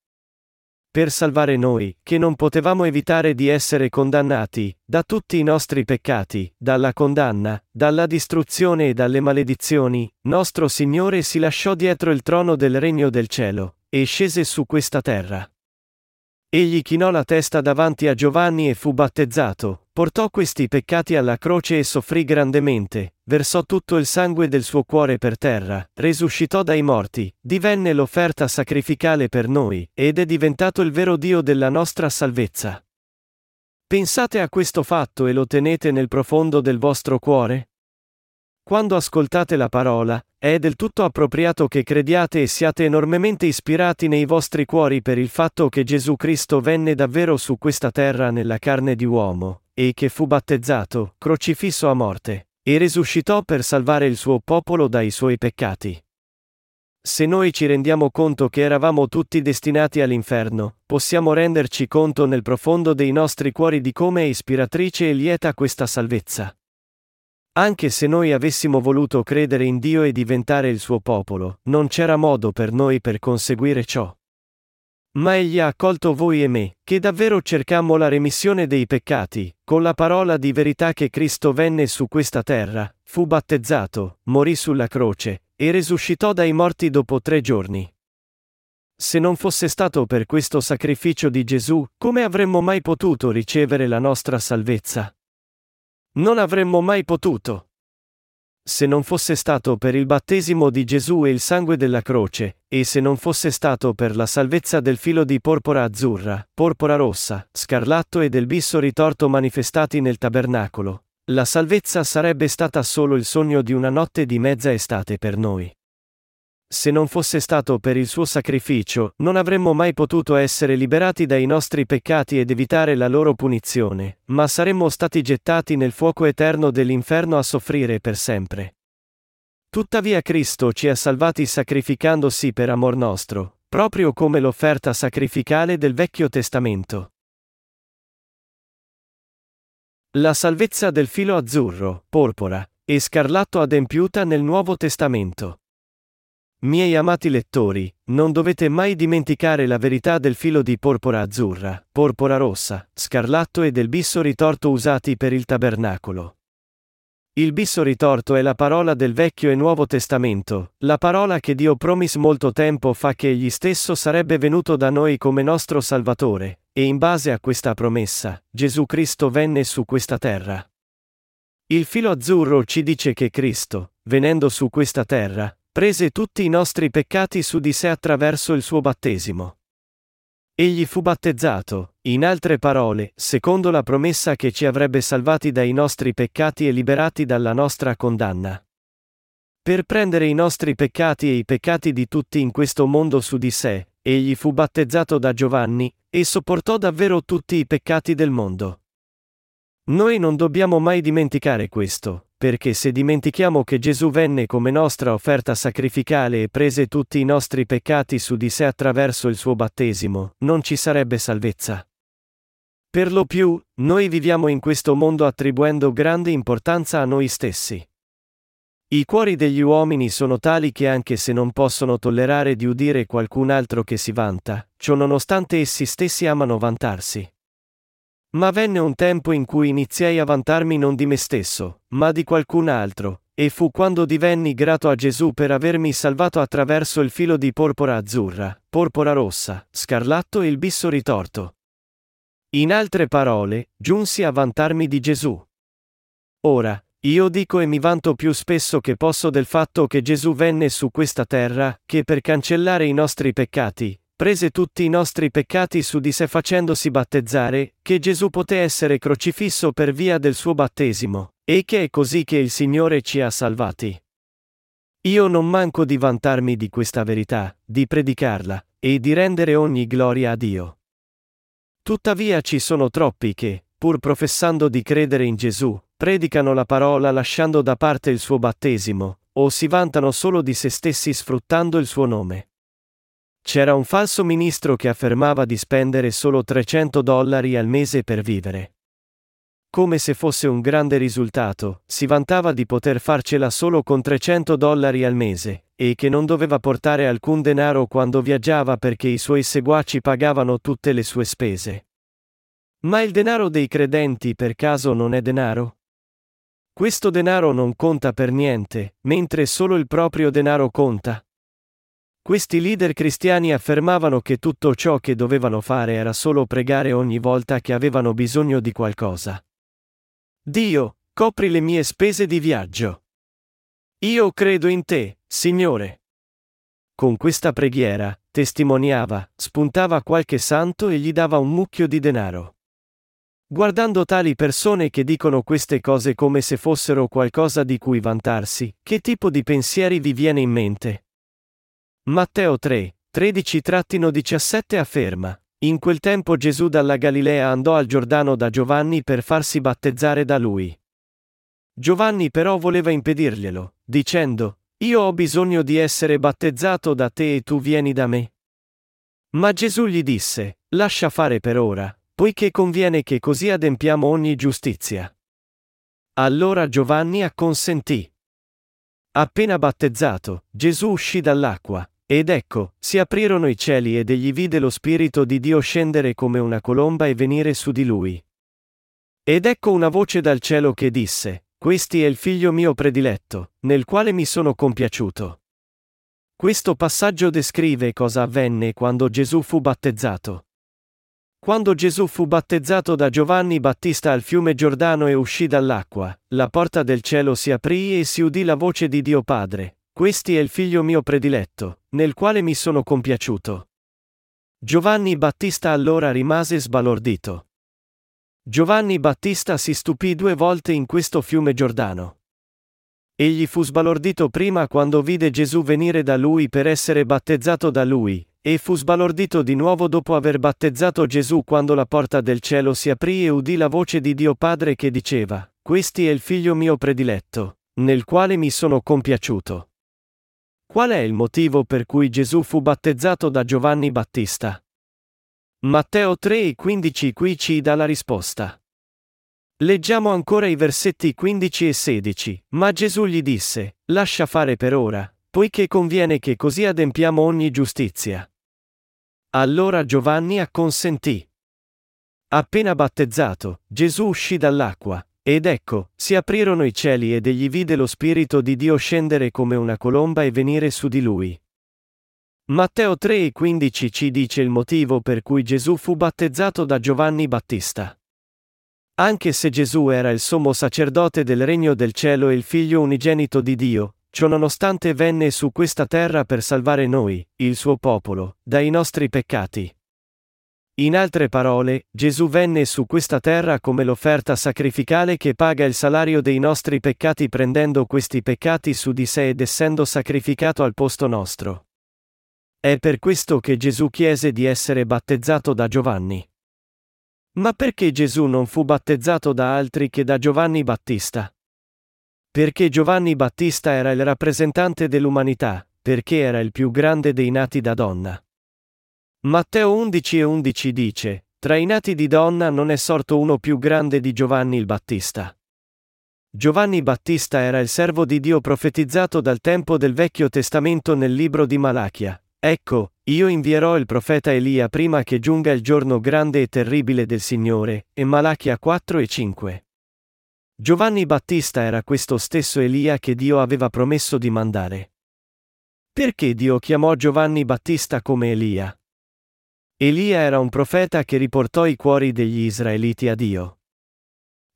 Per salvare noi, che non potevamo evitare di essere condannati, da tutti i nostri peccati, dalla condanna, dalla distruzione e dalle maledizioni, nostro Signore si lasciò dietro il trono del regno del cielo, e scese su questa terra. Egli chinò la testa davanti a Giovanni e fu battezzato, portò questi peccati alla croce e soffrì grandemente, versò tutto il sangue del suo cuore per terra, resuscitò dai morti, divenne l'offerta sacrificale per noi, ed è diventato il vero Dio della nostra salvezza. Pensate a questo fatto e lo tenete nel profondo del vostro cuore? Quando ascoltate la parola, è del tutto appropriato che crediate e siate enormemente ispirati nei vostri cuori per il fatto che Gesù Cristo venne davvero su questa terra nella carne di uomo, e che fu battezzato, crocifisso a morte, e risuscitò per salvare il suo popolo dai suoi peccati. Se noi ci rendiamo conto che eravamo tutti destinati all'inferno, possiamo renderci conto nel profondo dei nostri cuori di come è ispiratrice e lieta questa salvezza. Anche se noi avessimo voluto credere in Dio e diventare il suo popolo, non c'era modo per noi per conseguire ciò. Ma egli ha accolto voi e me, che davvero cercammo la remissione dei peccati, con la parola di verità che Cristo venne su questa terra, fu battezzato, morì sulla croce, e risuscitò dai morti dopo tre giorni. Se non fosse stato per questo sacrificio di Gesù, come avremmo mai potuto ricevere la nostra salvezza? Non avremmo mai potuto. Se non fosse stato per il battesimo di Gesù e il sangue della croce, e se non fosse stato per la salvezza del filo di porpora azzurra, porpora rossa, scarlatto e del bisso ritorto manifestati nel tabernacolo, la salvezza sarebbe stata solo il sogno di una notte di mezza estate per noi. Se non fosse stato per il suo sacrificio, non avremmo mai potuto essere liberati dai nostri peccati ed evitare la loro punizione, ma saremmo stati gettati nel fuoco eterno dell'inferno a soffrire per sempre. Tuttavia Cristo ci ha salvati sacrificandosi per amor nostro, proprio come l'offerta sacrificale del Vecchio Testamento. La salvezza del filo azzurro, porpora, e scarlatto adempiuta nel Nuovo Testamento. Miei amati lettori, non dovete mai dimenticare la verità del filo di porpora azzurra, porpora rossa, scarlatto e del bisso ritorto usati per il tabernacolo. Il bisso ritorto è la parola del Vecchio e Nuovo Testamento, la parola che Dio promise molto tempo fa che egli stesso sarebbe venuto da noi come nostro Salvatore, e in base a questa promessa, Gesù Cristo venne su questa terra. Il filo azzurro ci dice che Cristo, venendo su questa terra, prese tutti i nostri peccati su di sé attraverso il suo battesimo. Egli fu battezzato, in altre parole, secondo la promessa che ci avrebbe salvati dai nostri peccati e liberati dalla nostra condanna. Per prendere i nostri peccati e i peccati di tutti in questo mondo su di sé, egli fu battezzato da Giovanni, e sopportò davvero tutti i peccati del mondo. Noi non dobbiamo mai dimenticare questo, perché se dimentichiamo che Gesù venne come nostra offerta sacrificale e prese tutti i nostri peccati su di sé attraverso il suo battesimo, non ci sarebbe salvezza. Per lo più, noi viviamo in questo mondo attribuendo grande importanza a noi stessi. I cuori degli uomini sono tali che anche se non possono tollerare di udire qualcun altro che si vanta, ciò nonostante essi stessi amano vantarsi. Ma venne un tempo in cui iniziai a vantarmi non di me stesso, ma di qualcun altro, e fu quando divenni grato a Gesù per avermi salvato attraverso il filo di porpora azzurra, porpora rossa, scarlatto e il bisso ritorto. In altre parole, giunsi a vantarmi di Gesù. Ora, io dico e mi vanto più spesso che posso del fatto che Gesù venne su questa terra, che per cancellare i nostri peccati, prese tutti i nostri peccati su di sé facendosi battezzare, che Gesù poté essere crocifisso per via del suo battesimo, e che è così che il Signore ci ha salvati. Io non manco di vantarmi di questa verità, di predicarla, e di rendere ogni gloria a Dio. Tuttavia ci sono troppi che, pur professando di credere in Gesù, predicano la parola lasciando da parte il suo battesimo, o si vantano solo di se stessi sfruttando il suo nome. C'era un falso ministro che affermava di spendere solo 300 dollari al mese per vivere. come se fosse un grande risultato, si vantava di poter farcela solo con 300 dollari al mese, e che non doveva portare alcun denaro quando viaggiava perché i suoi seguaci pagavano tutte le sue spese. Ma il denaro dei credenti per caso non è denaro? Questo denaro non conta per niente, mentre solo il proprio denaro conta. Questi leader cristiani affermavano che tutto ciò che dovevano fare era solo pregare ogni volta che avevano bisogno di qualcosa. Dio, copri le mie spese di viaggio. Io credo in te, Signore. Con questa preghiera, testimoniava, spuntava qualche santo e gli dava un mucchio di denaro. Guardando tali persone che dicono queste cose come se fossero qualcosa di cui vantarsi, che tipo di pensieri vi viene in mente? Matteo 3, 13-17 afferma. In quel tempo Gesù dalla Galilea andò al Giordano da Giovanni per farsi battezzare da lui. Giovanni però voleva impedirglielo, dicendo, Io ho bisogno di essere battezzato da te e tu vieni da me. Ma Gesù gli disse, Lascia fare per ora, poiché conviene che così adempiamo ogni giustizia. Allora Giovanni acconsentì. Appena battezzato, Gesù uscì dall'acqua, ed ecco, si aprirono i cieli ed egli vide lo Spirito di Dio scendere come una colomba e venire su di lui. Ed ecco una voce dal cielo che disse, Questi è il figlio mio prediletto, nel quale mi sono compiaciuto. Questo passaggio descrive cosa avvenne quando Gesù fu battezzato. Quando Gesù fu battezzato da Giovanni Battista al fiume Giordano e uscì dall'acqua, la porta del cielo si aprì e si udì la voce di Dio Padre, questi è il figlio mio prediletto, nel quale mi sono compiaciuto. Giovanni Battista allora rimase sbalordito. Giovanni Battista si stupì due volte in questo fiume Giordano. Egli fu sbalordito prima quando vide Gesù venire da lui per essere battezzato da lui, e fu sbalordito di nuovo dopo aver battezzato Gesù quando la porta del cielo si aprì e udì la voce di Dio Padre che diceva, Questi è il figlio mio prediletto, nel quale mi sono compiaciuto. Qual è il motivo per cui Gesù fu battezzato da Giovanni Battista? Matteo 3 15 qui ci dà la risposta. Leggiamo ancora i versetti 15 e 16, ma Gesù gli disse, lascia fare per ora, poiché conviene che così adempiamo ogni giustizia. Allora Giovanni acconsentì. Appena battezzato, Gesù uscì dall'acqua, ed ecco, si aprirono i cieli ed egli vide lo Spirito di Dio scendere come una colomba e venire su di lui. Matteo 3,15 ci dice il motivo per cui Gesù fu battezzato da Giovanni Battista. Anche se Gesù era il sommo sacerdote del regno del cielo e il figlio unigenito di Dio, ciononostante venne su questa terra per salvare noi, il suo popolo, dai nostri peccati. In altre parole, Gesù venne su questa terra come l'offerta sacrificale che paga il salario dei nostri peccati prendendo questi peccati su di sé ed essendo sacrificato al posto nostro. È per questo che Gesù chiese di essere battezzato da Giovanni. Ma perché Gesù non fu battezzato da altri che da Giovanni Battista? Perché Giovanni Battista era il rappresentante dell'umanità, perché era il più grande dei nati da donna. Matteo 11 e 11 dice, Tra i nati di donna non è sorto uno più grande di Giovanni il Battista. Giovanni Battista era il servo di Dio profetizzato dal tempo del Vecchio Testamento nel libro di Malachia. Ecco, io invierò il profeta Elia prima che giunga il giorno grande e terribile del Signore, e Malachia 4 e 5. Giovanni Battista era questo stesso Elia che Dio aveva promesso di mandare. Perché Dio chiamò Giovanni Battista come Elia? Elia era un profeta che riportò i cuori degli israeliti a Dio.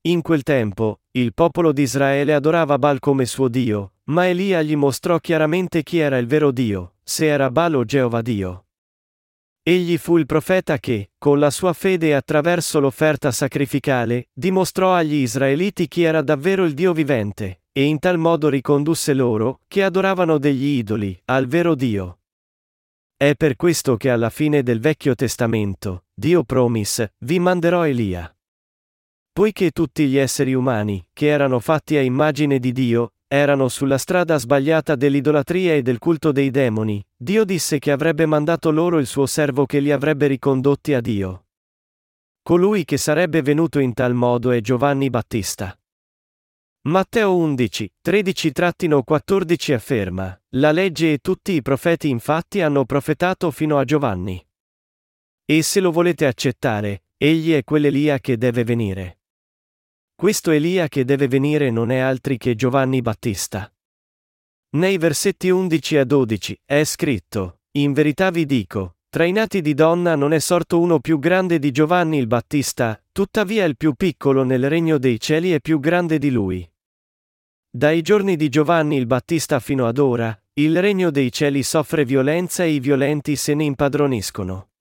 In quel tempo, il popolo di Israele adorava Baal come suo Dio, ma Elia gli mostrò chiaramente chi era il vero Dio, se era Baal o Geova Dio. Egli fu il profeta che, con la sua fede e attraverso l'offerta sacrificale, dimostrò agli israeliti chi era davvero il Dio vivente, e in tal modo ricondusse loro, che adoravano degli idoli, al vero Dio. È per questo che alla fine del Vecchio Testamento, Dio promise, vi manderò Elia. Poiché tutti gli esseri umani, che erano fatti a immagine di Dio, erano sulla strada sbagliata dell'idolatria e del culto dei demoni, Dio disse che avrebbe mandato loro il suo servo che li avrebbe ricondotti a Dio. Colui che sarebbe venuto in tal modo è Giovanni Battista. Matteo 11, 13-14 afferma, La legge e tutti i profeti infatti hanno profetato fino a Giovanni. E se lo volete accettare, egli è quell'Elia che deve venire. Questo Elia che deve venire non è altri che Giovanni Battista. Nei versetti 11 a 12 è scritto, In verità vi dico, tra i nati di donna non è sorto uno più grande di Giovanni il Battista, tuttavia il più piccolo nel regno dei cieli è più grande di lui. Dai giorni di Giovanni il Battista fino ad ora, il regno dei cieli soffre violenza e i violenti se ne impadroniscono.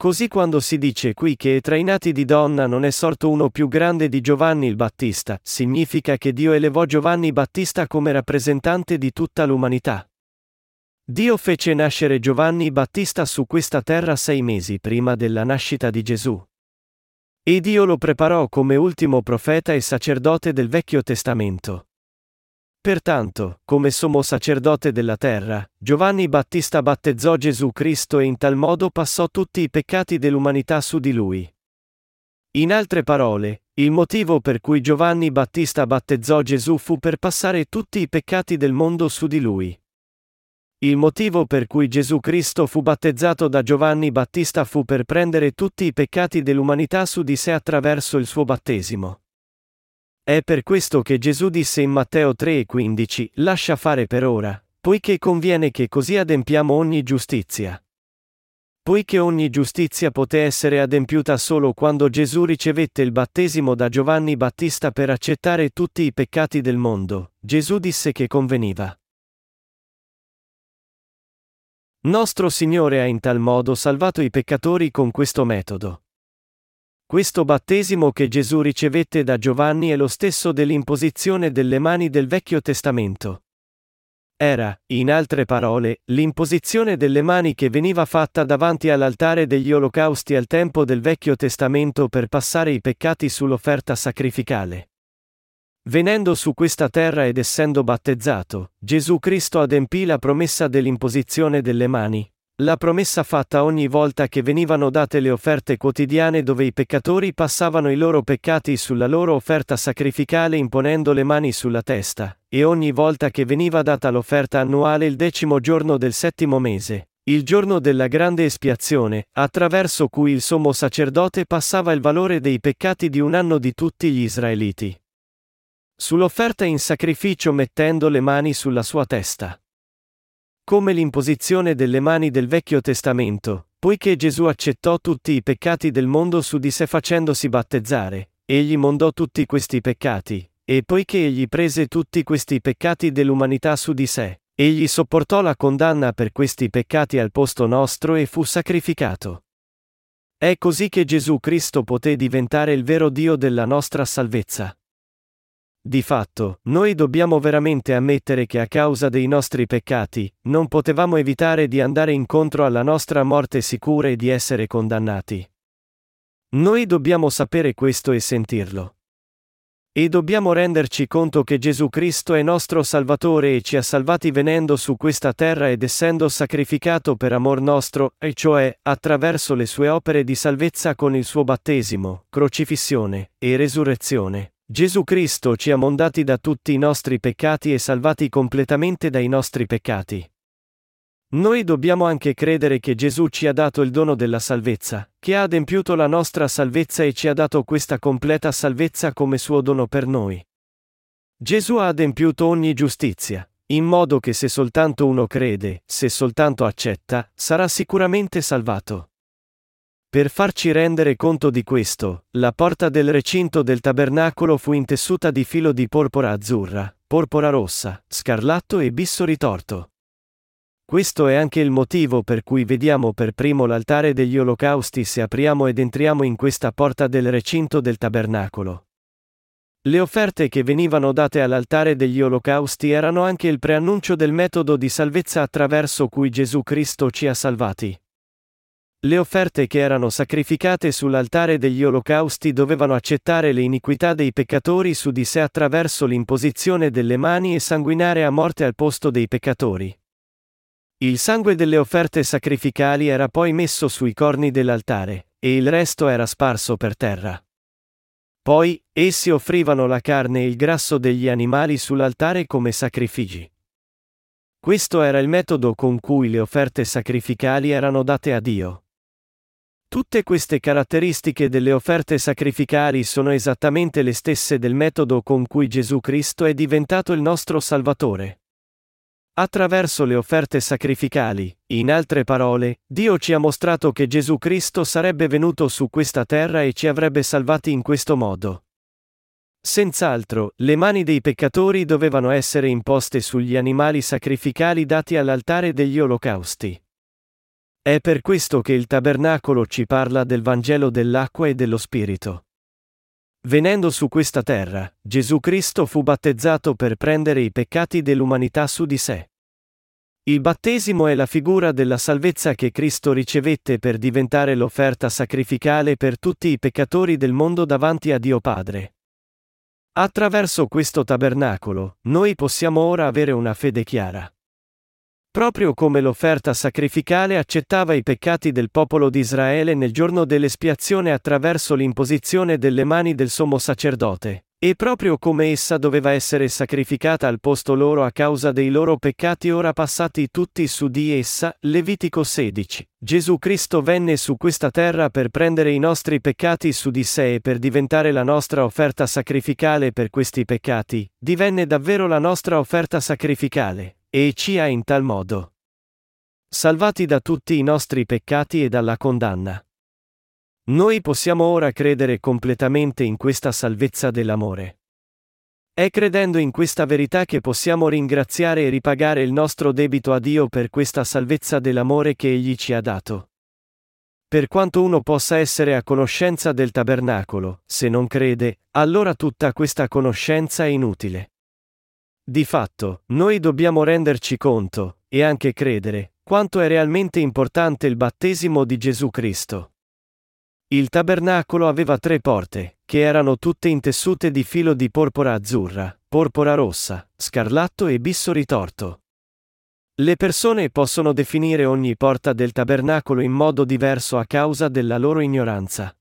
Così quando si dice qui che tra i nati di donna non è sorto uno più grande di Giovanni il Battista, significa che Dio elevò Giovanni Battista come rappresentante di tutta l'umanità. Dio fece nascere Giovanni Battista su questa terra sei mesi prima della nascita di Gesù. E Dio lo preparò come ultimo profeta e sacerdote del Vecchio Testamento. Pertanto, come sommo sacerdote della terra, Giovanni Battista battezzò Gesù Cristo e in tal modo passò tutti i peccati dell'umanità su di lui. In altre parole, il motivo per cui Giovanni Battista battezzò Gesù fu per passare tutti i peccati del mondo su di lui. Il motivo per cui Gesù Cristo fu battezzato da Giovanni Battista fu per prendere tutti i peccati dell'umanità su di sé attraverso il suo battesimo. È per questo che Gesù disse in Matteo 3:15, lascia fare per ora, poiché conviene che così adempiamo ogni giustizia. Poiché ogni giustizia poté essere adempiuta solo quando Gesù ricevette il battesimo da Giovanni Battista per accettare tutti i peccati del mondo, Gesù disse che conveniva. Nostro Signore ha in tal modo salvato i peccatori con questo metodo. Questo battesimo che Gesù ricevette da Giovanni è lo stesso dell'imposizione delle mani del Vecchio Testamento. Era, in altre parole, l'imposizione delle mani che veniva fatta davanti all'altare degli olocausti al tempo del Vecchio Testamento per passare i peccati sull'offerta sacrificale. Venendo su questa terra ed essendo battezzato, Gesù Cristo adempì la promessa dell'imposizione delle mani, la promessa fatta ogni volta che venivano date le offerte quotidiane dove i peccatori passavano i loro peccati sulla loro offerta sacrificale imponendo le mani sulla testa, e ogni volta che veniva data l'offerta annuale il decimo giorno del settimo mese, il giorno della grande espiazione, attraverso cui il sommo sacerdote passava il valore dei peccati di un anno di tutti gli israeliti. Sull'offerta in sacrificio mettendo le mani sulla sua testa come l'imposizione delle mani del Vecchio Testamento, poiché Gesù accettò tutti i peccati del mondo su di sé facendosi battezzare, egli mondò tutti questi peccati, e poiché egli prese tutti questi peccati dell'umanità su di sé, egli sopportò la condanna per questi peccati al posto nostro e fu sacrificato. È così che Gesù Cristo poté diventare il vero Dio della nostra salvezza. Di fatto, noi dobbiamo veramente ammettere che a causa dei nostri peccati, non potevamo evitare di andare incontro alla nostra morte sicura e di essere condannati. Noi dobbiamo sapere questo e sentirlo. E dobbiamo renderci conto che Gesù Cristo è nostro Salvatore e ci ha salvati venendo su questa terra ed essendo sacrificato per amor nostro, e cioè, attraverso le sue opere di salvezza con il suo battesimo, crocifissione e resurrezione. Gesù Cristo ci ha mondati da tutti i nostri peccati e salvati completamente dai nostri peccati. Noi dobbiamo anche credere che Gesù ci ha dato il dono della salvezza, che ha adempiuto la nostra salvezza e ci ha dato questa completa salvezza come suo dono per noi. Gesù ha adempiuto ogni giustizia, in modo che se soltanto uno crede, se soltanto accetta, sarà sicuramente salvato. Per farci rendere conto di questo, la porta del recinto del tabernacolo fu intessuta di filo di porpora azzurra, porpora rossa, scarlatto e bisso ritorto. Questo è anche il motivo per cui vediamo per primo l'altare degli olocausti se apriamo ed entriamo in questa porta del recinto del tabernacolo. Le offerte che venivano date all'altare degli olocausti erano anche il preannuncio del metodo di salvezza attraverso cui Gesù Cristo ci ha salvati. Le offerte che erano sacrificate sull'altare degli olocausti dovevano accettare le iniquità dei peccatori su di sé attraverso l'imposizione delle mani e sanguinare a morte al posto dei peccatori. Il sangue delle offerte sacrificali era poi messo sui corni dell'altare, e il resto era sparso per terra. Poi, essi offrivano la carne e il grasso degli animali sull'altare come sacrifici. Questo era il metodo con cui le offerte sacrificali erano date a Dio. Tutte queste caratteristiche delle offerte sacrificali sono esattamente le stesse del metodo con cui Gesù Cristo è diventato il nostro Salvatore. Attraverso le offerte sacrificali, in altre parole, Dio ci ha mostrato che Gesù Cristo sarebbe venuto su questa terra e ci avrebbe salvati in questo modo. Senz'altro, le mani dei peccatori dovevano essere imposte sugli animali sacrificali dati all'altare degli olocausti. È per questo che il tabernacolo ci parla del Vangelo dell'acqua e dello Spirito. Venendo su questa terra, Gesù Cristo fu battezzato per prendere i peccati dell'umanità su di sé. Il battesimo è la figura della salvezza che Cristo ricevette per diventare l'offerta sacrificale per tutti i peccatori del mondo davanti a Dio Padre. Attraverso questo tabernacolo, noi possiamo ora avere una fede chiara. Proprio come l'offerta sacrificale accettava i peccati del popolo di Israele nel giorno dell'espiazione attraverso l'imposizione delle mani del sommo sacerdote, e proprio come essa doveva essere sacrificata al posto loro a causa dei loro peccati ora passati tutti su di essa, Levitico 16, Gesù Cristo venne su questa terra per prendere i nostri peccati su di sé e per diventare la nostra offerta sacrificale per questi peccati, divenne davvero la nostra offerta sacrificale, e ci ha in tal modo salvati da tutti i nostri peccati e dalla condanna. Noi possiamo ora credere completamente in questa salvezza dell'amore. È credendo in questa verità che possiamo ringraziare e ripagare il nostro debito a Dio per questa salvezza dell'amore che Egli ci ha dato. Per quanto uno possa essere a conoscenza del tabernacolo, se non crede, allora tutta questa conoscenza è inutile. Di fatto, noi dobbiamo renderci conto, e anche credere, quanto è realmente importante il battesimo di Gesù Cristo. Il tabernacolo aveva tre porte, che erano tutte intessute di filo di porpora azzurra, porpora rossa, scarlatto e bisso ritorto. Le persone possono definire ogni porta del tabernacolo in modo diverso a causa della loro ignoranza.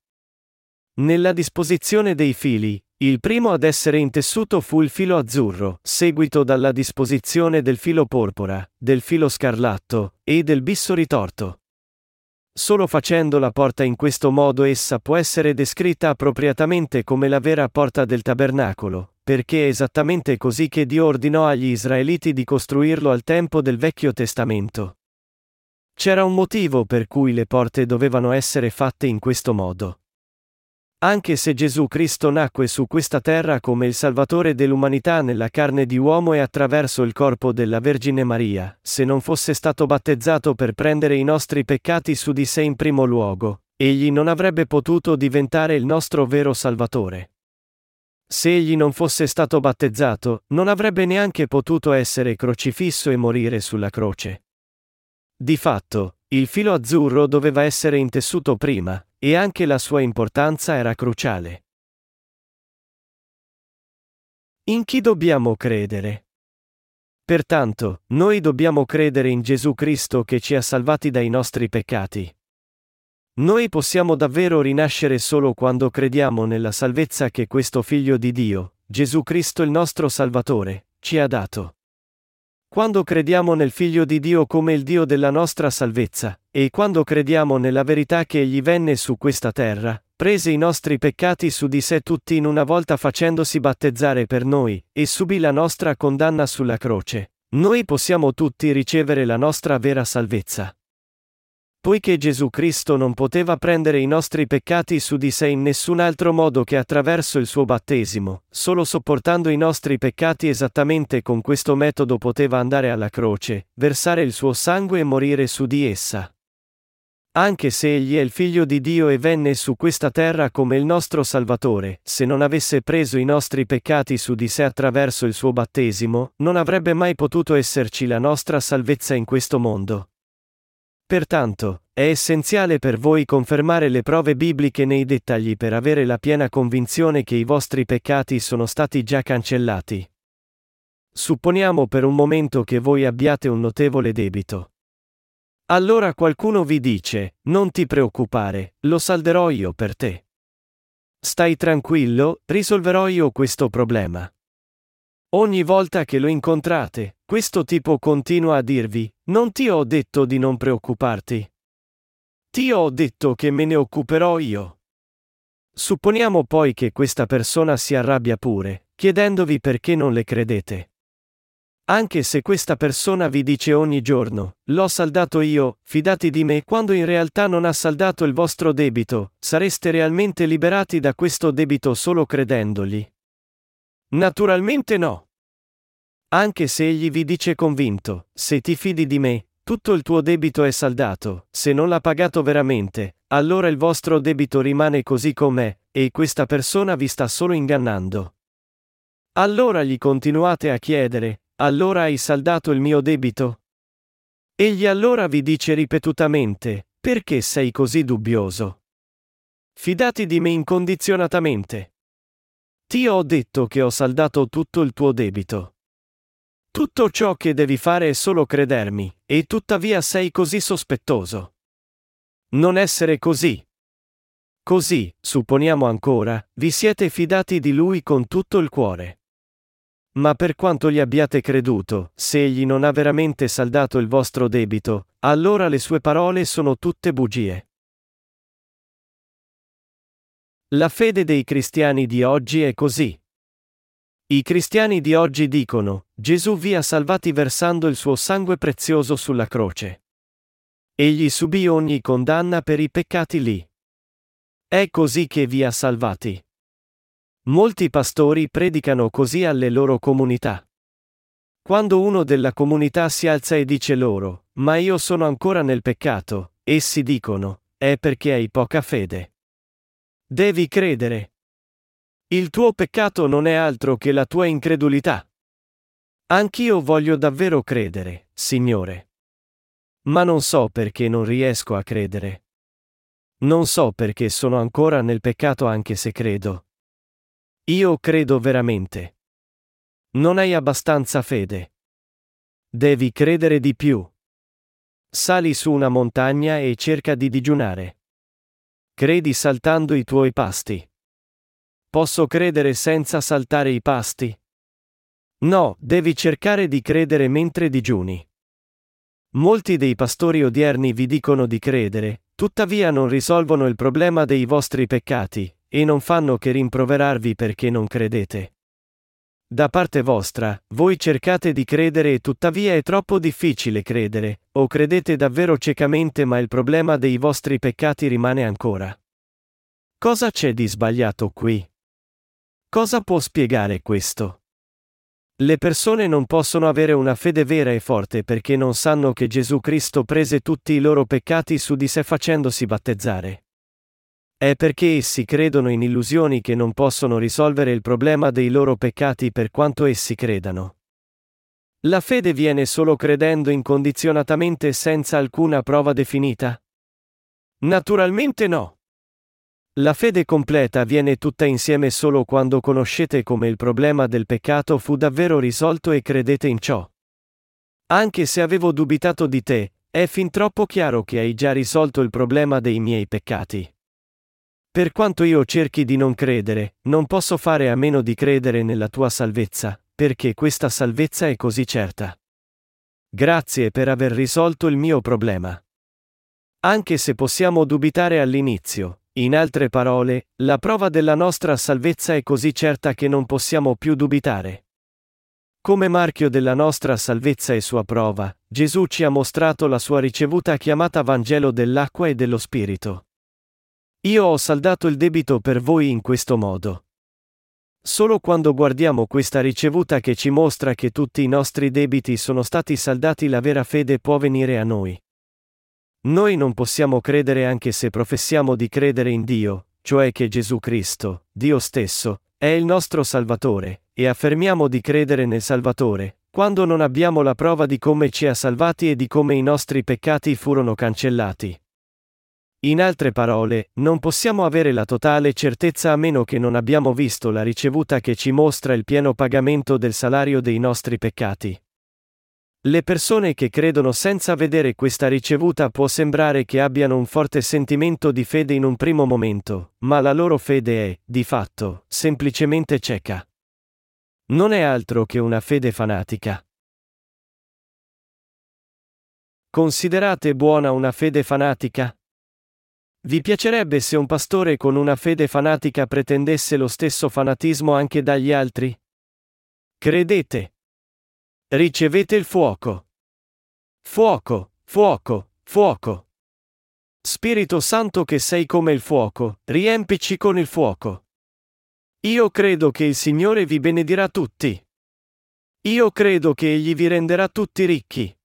Nella disposizione dei fili, il primo ad essere intessuto fu il filo azzurro, seguito dalla disposizione del filo porpora, del filo scarlatto e del bisso ritorto. Solo facendo la porta in questo modo essa può essere descritta appropriatamente come la vera porta del tabernacolo, perché è esattamente così che Dio ordinò agli israeliti di costruirlo al tempo del Vecchio Testamento. C'era un motivo per cui le porte dovevano essere fatte in questo modo. Anche se Gesù Cristo nacque su questa terra come il Salvatore dell'umanità nella carne di uomo e attraverso il corpo della Vergine Maria, se non fosse stato battezzato per prendere i nostri peccati su di sé in primo luogo, egli non avrebbe potuto diventare il nostro vero Salvatore. Se egli non fosse stato battezzato, non avrebbe neanche potuto essere crocifisso e morire sulla croce. Di fatto, il filo azzurro doveva essere intessuto prima, e anche la sua importanza era cruciale. In chi dobbiamo credere? Pertanto, noi dobbiamo credere in Gesù Cristo che ci ha salvati dai nostri peccati. Noi possiamo davvero rinascere solo quando crediamo nella salvezza che questo Figlio di Dio, Gesù Cristo il nostro Salvatore, ci ha dato. Quando crediamo nel Figlio di Dio come il Dio della nostra salvezza, e quando crediamo nella verità che Egli venne su questa terra, prese i nostri peccati su di sé tutti in una volta facendosi battezzare per noi, e subì la nostra condanna sulla croce, noi possiamo tutti ricevere la nostra vera salvezza. Poiché Gesù Cristo non poteva prendere i nostri peccati su di sé in nessun altro modo che attraverso il suo battesimo, solo sopportando i nostri peccati esattamente con questo metodo poteva andare alla croce, versare il suo sangue e morire su di essa. Anche se egli è il figlio di Dio e venne su questa terra come il nostro Salvatore, se non avesse preso i nostri peccati su di sé attraverso il suo battesimo, non avrebbe mai potuto esserci la nostra salvezza in questo mondo. Pertanto, è essenziale per voi confermare le prove bibliche nei dettagli per avere la piena convinzione che i vostri peccati sono stati già cancellati. Supponiamo per un momento che voi abbiate un notevole debito. Allora qualcuno vi dice, non ti preoccupare, lo salderò io per te. Stai tranquillo, risolverò io questo problema. Ogni volta che lo incontrate, questo tipo continua a dirvi, non ti ho detto di non preoccuparti. Ti ho detto che me ne occuperò io. Supponiamo poi che questa persona si arrabbia pure, chiedendovi perché non le credete. Anche se questa persona vi dice ogni giorno, l'ho saldato io, fidati di me quando in realtà non ha saldato il vostro debito, sareste realmente liberati da questo debito solo credendogli? Naturalmente no. Anche se egli vi dice convinto, se ti fidi di me, tutto il tuo debito è saldato, se non l'ha pagato veramente, allora il vostro debito rimane così com'è, e questa persona vi sta solo ingannando. Allora gli continuate a chiedere, allora hai saldato il mio debito? Egli allora vi dice ripetutamente, perché sei così dubbioso? Fidati di me incondizionatamente. Ti ho detto che ho saldato tutto il tuo debito. Tutto ciò che devi fare è solo credermi, e tuttavia sei così sospettoso. Non essere così. Così, supponiamo ancora, vi siete fidati di lui con tutto il cuore. Ma per quanto gli abbiate creduto, se egli non ha veramente saldato il vostro debito, allora le sue parole sono tutte bugie. La fede dei cristiani di oggi è così. I cristiani di oggi dicono, Gesù vi ha salvati versando il suo sangue prezioso sulla croce. Egli subì ogni condanna per i peccati lì. È così che vi ha salvati. Molti pastori predicano così alle loro comunità. Quando uno della comunità si alza e dice loro, ma io sono ancora nel peccato, essi dicono, è perché hai poca fede. Devi credere. Il tuo peccato non è altro che la tua incredulità. Anch'io voglio davvero credere, Signore. Ma non so perché non riesco a credere. Non so perché sono ancora nel peccato anche se credo. Io credo veramente. Non hai abbastanza fede. Devi credere di più. Sali su una montagna e cerca di digiunare. Credi saltando i tuoi pasti. Posso credere senza saltare i pasti? No, devi cercare di credere mentre digiuni. Molti dei pastori odierni vi dicono di credere, tuttavia non risolvono il problema dei vostri peccati, e non fanno che rimproverarvi perché non credete. Da parte vostra, voi cercate di credere e tuttavia è troppo difficile credere, o credete davvero ciecamente ma il problema dei vostri peccati rimane ancora. Cosa c'è di sbagliato qui? Cosa può spiegare questo? Le persone non possono avere una fede vera e forte perché non sanno che Gesù Cristo prese tutti i loro peccati su di sé facendosi battezzare. È perché essi credono in illusioni che non possono risolvere il problema dei loro peccati per quanto essi credano. La fede viene solo credendo incondizionatamente senza alcuna prova definita? Naturalmente no. La fede completa viene tutta insieme solo quando conoscete come il problema del peccato fu davvero risolto e credete in ciò. Anche se avevo dubitato di te, è fin troppo chiaro che hai già risolto il problema dei miei peccati. Per quanto io cerchi di non credere, non posso fare a meno di credere nella tua salvezza, perché questa salvezza è così certa. Grazie per aver risolto il mio problema. Anche se possiamo dubitare all'inizio, in altre parole, la prova della nostra salvezza è così certa che non possiamo più dubitare. Come marchio della nostra salvezza e sua prova, Gesù ci ha mostrato la sua ricevuta chiamata Vangelo dell'acqua e dello Spirito. Io ho saldato il debito per voi in questo modo. Solo quando guardiamo questa ricevuta che ci mostra che tutti i nostri debiti sono stati saldati la vera fede può venire a noi. Noi non possiamo credere anche se professiamo di credere in Dio, cioè che Gesù Cristo, Dio stesso, è il nostro Salvatore, e affermiamo di credere nel Salvatore, quando non abbiamo la prova di come ci ha salvati e di come i nostri peccati furono cancellati. In altre parole, non possiamo avere la totale certezza a meno che non abbiamo visto la ricevuta che ci mostra il pieno pagamento del salario dei nostri peccati. Le persone che credono senza vedere questa ricevuta può sembrare che abbiano un forte sentimento di fede in un primo momento, ma la loro fede è, di fatto, semplicemente cieca. Non è altro che una fede fanatica. Considerate buona una fede fanatica? Vi piacerebbe se un pastore con una fede fanatica pretendesse lo stesso fanatismo anche dagli altri? Credete. Ricevete il fuoco. Fuoco, fuoco, fuoco. Spirito Santo che sei come il fuoco, riempici con il fuoco. Io credo che il Signore vi benedirà tutti. Io credo che Egli vi renderà tutti ricchi.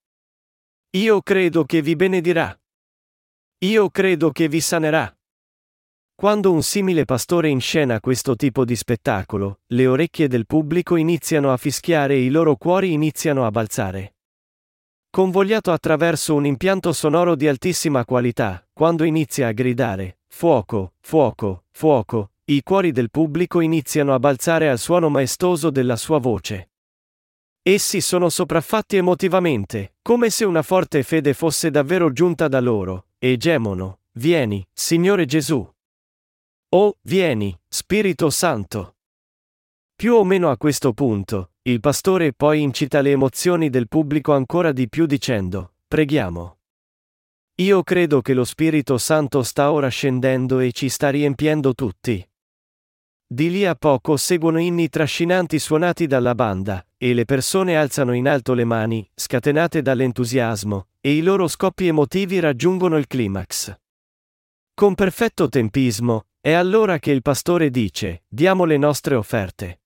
Io credo che vi benedirà. Io credo che vi sanerà. Quando un simile pastore inscena questo tipo di spettacolo, le orecchie del pubblico iniziano a fischiare e i loro cuori iniziano a balzare. Convogliato attraverso un impianto sonoro di altissima qualità, quando inizia a gridare, fuoco, fuoco, fuoco, i cuori del pubblico iniziano a balzare al suono maestoso della sua voce. Essi sono sopraffatti emotivamente, come se una forte fede fosse davvero giunta da loro, e gemono, vieni, Signore Gesù. Oh, vieni, Spirito Santo. Più o meno a questo punto, il pastore poi incita le emozioni del pubblico ancora di più dicendo, preghiamo. Io credo che lo Spirito Santo sta ora scendendo e ci sta riempiendo tutti. Di lì a poco seguono inni trascinanti suonati dalla banda, e le persone alzano in alto le mani, scatenate dall'entusiasmo, e i loro scoppi emotivi raggiungono il climax. Con perfetto tempismo, è allora che il pastore dice, diamo le nostre offerte.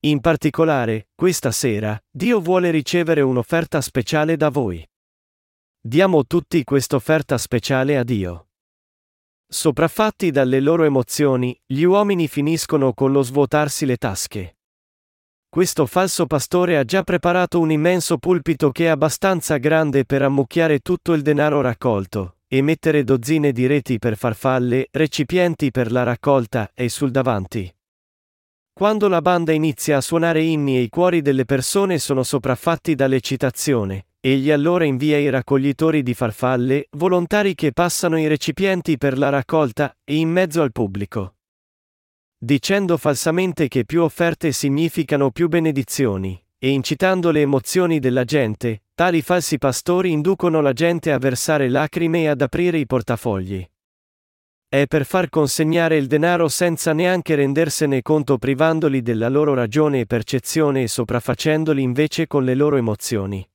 In particolare, questa sera, Dio vuole ricevere un'offerta speciale da voi. Diamo tutti quest'offerta speciale a Dio. Sopraffatti dalle loro emozioni, gli uomini finiscono con lo svuotarsi le tasche. Questo falso pastore ha già preparato un immenso pulpito che è abbastanza grande per ammucchiare tutto il denaro raccolto, e mettere dozzine di reti per farfalle, recipienti per la raccolta, e sul davanti. Quando la banda inizia a suonare inni e i cuori delle persone sono sopraffatti dall'eccitazione, Egli allora invia i raccoglitori di farfalle, volontari che passano i recipienti per la raccolta, e in mezzo al pubblico. Dicendo falsamente che più offerte significano più benedizioni, e incitando le emozioni della gente, tali falsi pastori inducono la gente a versare lacrime e ad aprire i portafogli. È per far consegnare il denaro senza neanche rendersene conto privandoli della loro ragione e percezione e sopraffacendoli invece con le loro emozioni.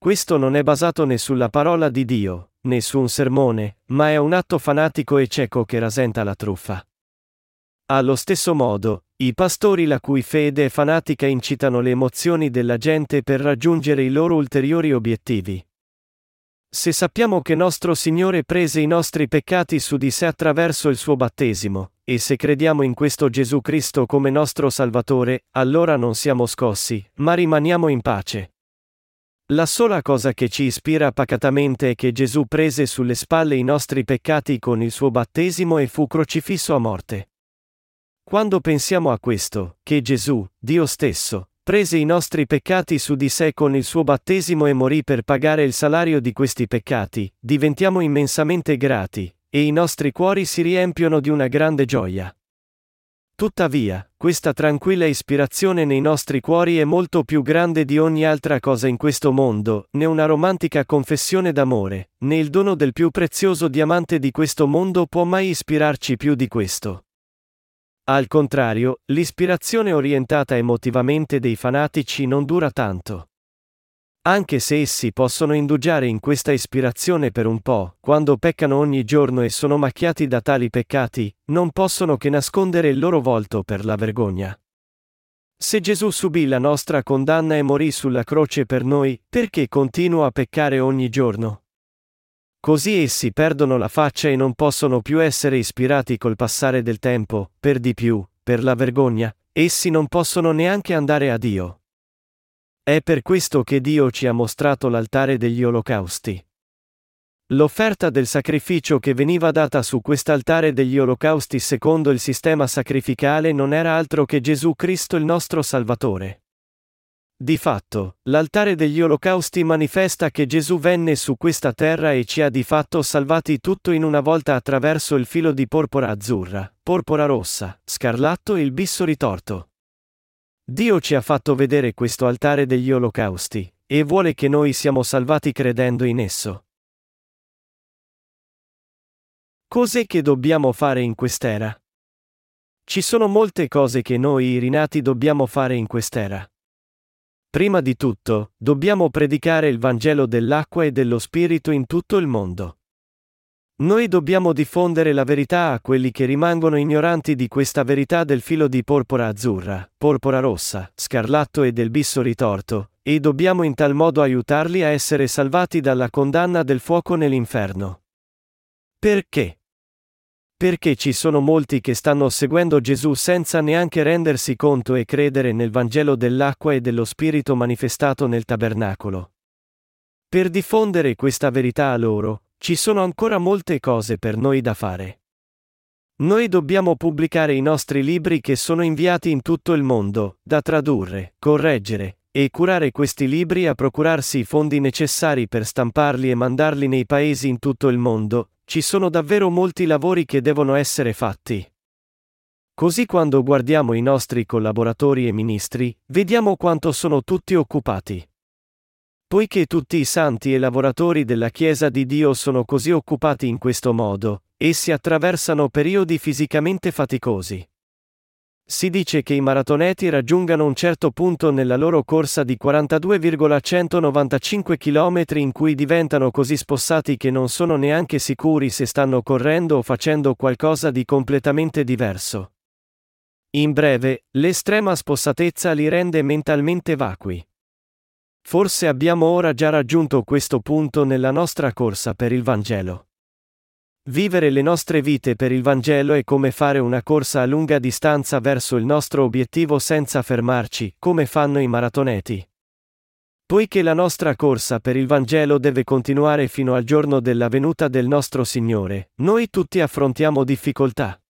Questo non è basato né sulla parola di Dio, né su un sermone, ma è un atto fanatico e cieco che rasenta la truffa. Allo stesso modo, i pastori la cui fede è fanatica incitano le emozioni della gente per raggiungere i loro ulteriori obiettivi. Se sappiamo che nostro Signore prese i nostri peccati su di sé attraverso il suo battesimo, e se crediamo in questo Gesù Cristo come nostro Salvatore, allora non siamo scossi, ma rimaniamo in pace. La sola cosa che ci ispira pacatamente è che Gesù prese sulle spalle i nostri peccati con il suo battesimo e fu crocifisso a morte. Quando pensiamo a questo, che Gesù, Dio stesso, prese i nostri peccati su di sé con il suo battesimo e morì per pagare il salario di questi peccati, diventiamo immensamente grati, e i nostri cuori si riempiono di una grande gioia. Tuttavia, questa tranquilla ispirazione nei nostri cuori è molto più grande di ogni altra cosa in questo mondo, né una romantica confessione d'amore, né il dono del più prezioso diamante di questo mondo può mai ispirarci più di questo. Al contrario, l'ispirazione orientata emotivamente dei fanatici non dura tanto. Anche se essi possono indugiare in questa ispirazione per un po', quando peccano ogni giorno e sono macchiati da tali peccati, non possono che nascondere il loro volto per la vergogna. Se Gesù subì la nostra condanna e morì sulla croce per noi, perché continua a peccare ogni giorno? Così essi perdono la faccia e non possono più essere ispirati col passare del tempo, per di più, per la vergogna, essi non possono neanche andare a Dio. È per questo che Dio ci ha mostrato l'altare degli olocausti. L'offerta del sacrificio che veniva data su quest'altare degli olocausti secondo il sistema sacrificale non era altro che Gesù Cristo il nostro Salvatore. Di fatto, l'altare degli olocausti manifesta che Gesù venne su questa terra e ci ha di fatto salvati tutto in una volta attraverso il filo di porpora azzurra, porpora rossa, scarlatto e il bisso ritorto. Dio ci ha fatto vedere questo altare degli olocausti, e vuole che noi siamo salvati credendo in esso. Cos'è che dobbiamo fare in quest'era? Ci sono molte cose che noi i rinati dobbiamo fare in quest'era. Prima di tutto, dobbiamo predicare il Vangelo dell'acqua e dello Spirito in tutto il mondo. Noi dobbiamo diffondere la verità a quelli che rimangono ignoranti di questa verità del filo di porpora azzurra, porpora rossa, scarlatto e del bisso ritorto, e dobbiamo in tal modo aiutarli a essere salvati dalla condanna del fuoco nell'inferno. Perché? Perché ci sono molti che stanno seguendo Gesù senza neanche rendersi conto e credere nel Vangelo dell'acqua e dello Spirito manifestato nel tabernacolo. Per diffondere questa verità a loro, ci sono ancora molte cose per noi da fare. Noi dobbiamo pubblicare i nostri libri che sono inviati in tutto il mondo, da tradurre, correggere, e curare questi libri a procurarsi i fondi necessari per stamparli e mandarli nei paesi in tutto il mondo, ci sono davvero molti lavori che devono essere fatti. Così quando guardiamo i nostri collaboratori e ministri, vediamo quanto sono tutti occupati. Poiché tutti i santi e lavoratori della Chiesa di Dio sono così occupati in questo modo, essi attraversano periodi fisicamente faticosi. Si dice che i maratoneti raggiungano un certo punto nella loro corsa di 42,195 km in cui diventano così spossati che non sono neanche sicuri se stanno correndo o facendo qualcosa di completamente diverso. In breve, l'estrema spossatezza li rende mentalmente vacui. Forse abbiamo ora già raggiunto questo punto nella nostra corsa per il Vangelo. Vivere le nostre vite per il Vangelo è come fare una corsa a lunga distanza verso il nostro obiettivo senza fermarci, come fanno i maratoneti. Poiché la nostra corsa per il Vangelo deve continuare fino al giorno della venuta del nostro Signore, noi tutti affrontiamo difficoltà.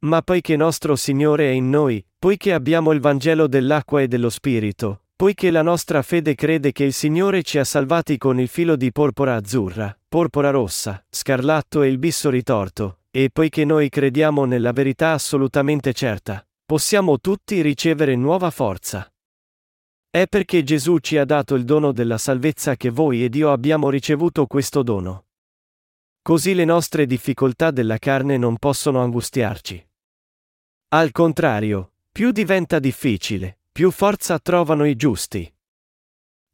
Ma poiché nostro Signore è in noi, poiché abbiamo il Vangelo dell'acqua e dello Spirito, Poiché la nostra fede crede che il Signore ci ha salvati con il filo di porpora azzurra, porpora rossa, scarlatto e il bisso ritorto, e poiché noi crediamo nella verità assolutamente certa, possiamo tutti ricevere nuova forza. È perché Gesù ci ha dato il dono della salvezza che voi ed io abbiamo ricevuto questo dono. Così le nostre difficoltà della carne non possono angustiarci. Al contrario, più diventa difficile, più forza trovano i giusti.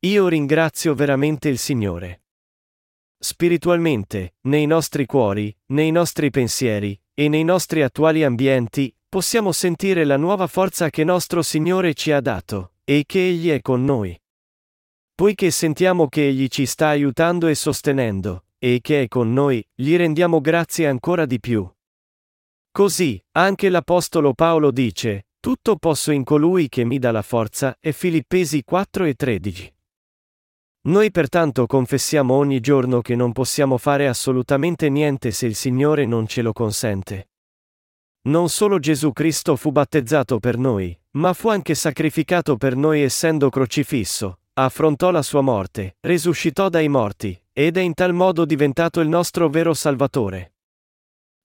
Io ringrazio veramente il Signore. Spiritualmente, nei nostri cuori, nei nostri pensieri, e nei nostri attuali ambienti, possiamo sentire la nuova forza che nostro Signore ci ha dato, e che Egli è con noi. Poiché sentiamo che Egli ci sta aiutando e sostenendo, e che è con noi, gli rendiamo grazie ancora di più. Così, anche l'Apostolo Paolo dice, tutto posso in colui che mi dà la forza, e Filippesi 4 e 13. Noi pertanto confessiamo ogni giorno che non possiamo fare assolutamente niente se il Signore non ce lo consente. Non solo Gesù Cristo fu battezzato per noi, ma fu anche sacrificato per noi essendo crocifisso, affrontò la sua morte, risuscitò dai morti, ed è in tal modo diventato il nostro vero Salvatore.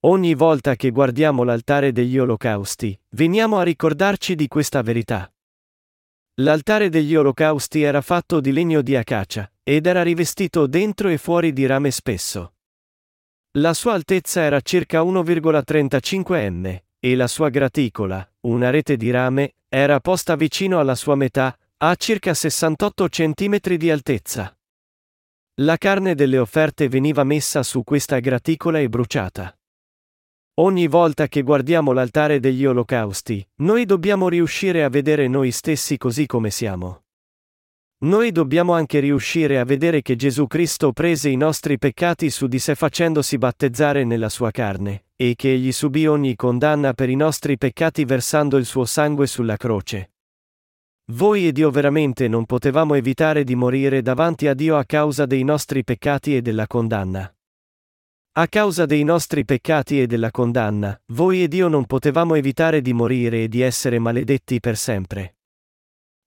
Ogni volta che guardiamo l'altare degli olocausti, veniamo a ricordarci di questa verità. L'altare degli olocausti era fatto di legno di acacia, ed era rivestito dentro e fuori di rame spesso. La sua altezza era circa 1,35 m, e la sua graticola, una rete di rame, era posta vicino alla sua metà, a circa 68 cm di altezza. La carne delle offerte veniva messa su questa graticola e bruciata. Ogni volta che guardiamo l'altare degli olocausti, noi dobbiamo riuscire a vedere noi stessi così come siamo. Noi dobbiamo anche riuscire a vedere che Gesù Cristo prese i nostri peccati su di sé facendosi battezzare nella sua carne, e che egli subì ogni condanna per i nostri peccati versando il suo sangue sulla croce. Voi ed io veramente non potevamo evitare di morire davanti a Dio a causa dei nostri peccati e della condanna. A causa dei nostri peccati e della condanna, voi ed io non potevamo evitare di morire e di essere maledetti per sempre.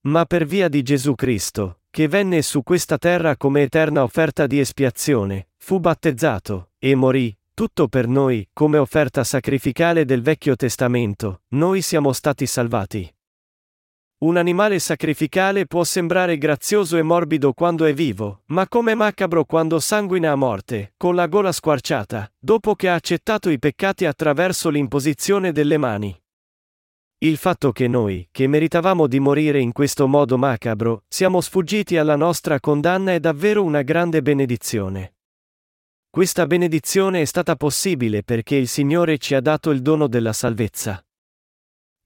Ma per via di Gesù Cristo, che venne su questa terra come eterna offerta di espiazione, fu battezzato, e morì, tutto per noi, come offerta sacrificale del Vecchio Testamento, noi siamo stati salvati. Un animale sacrificale può sembrare grazioso e morbido quando è vivo, ma come macabro quando sanguina a morte, con la gola squarciata, dopo che ha accettato i peccati attraverso l'imposizione delle mani. Il fatto che noi, che meritavamo di morire in questo modo macabro, siamo sfuggiti alla nostra condanna è davvero una grande benedizione. Questa benedizione è stata possibile perché il Signore ci ha dato il dono della salvezza.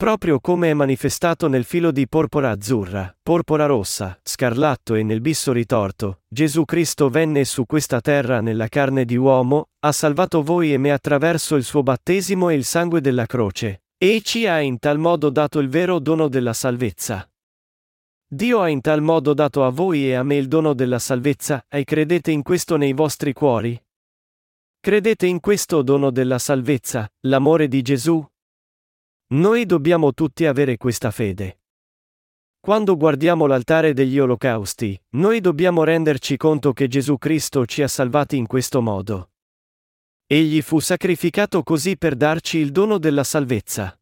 Proprio come è manifestato nel filo di porpora azzurra, porpora rossa, scarlatto e nel bisso ritorto, Gesù Cristo venne su questa terra nella carne di uomo, ha salvato voi e me attraverso il suo battesimo e il sangue della croce, e ci ha in tal modo dato il vero dono della salvezza. Dio ha in tal modo dato a voi e a me il dono della salvezza, e credete in questo nei vostri cuori? Credete in questo dono della salvezza, l'amore di Gesù? Noi dobbiamo tutti avere questa fede. Quando guardiamo l'altare degli olocausti, noi dobbiamo renderci conto che Gesù Cristo ci ha salvati in questo modo. Egli fu sacrificato così per darci il dono della salvezza.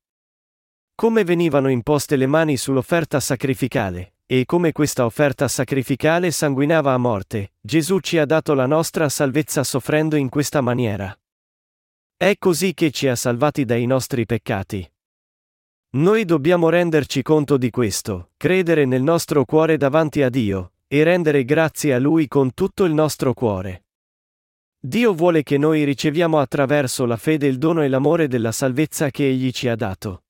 Come venivano imposte le mani sull'offerta sacrificale, e come questa offerta sacrificale sanguinava a morte, Gesù ci ha dato la nostra salvezza soffrendo in questa maniera. È così che ci ha salvati dai nostri peccati. Noi dobbiamo renderci conto di questo, credere nel nostro cuore davanti a Dio, e rendere grazie a Lui con tutto il nostro cuore. Dio vuole che noi riceviamo attraverso la fede il dono e l'amore della salvezza che Egli ci ha dato.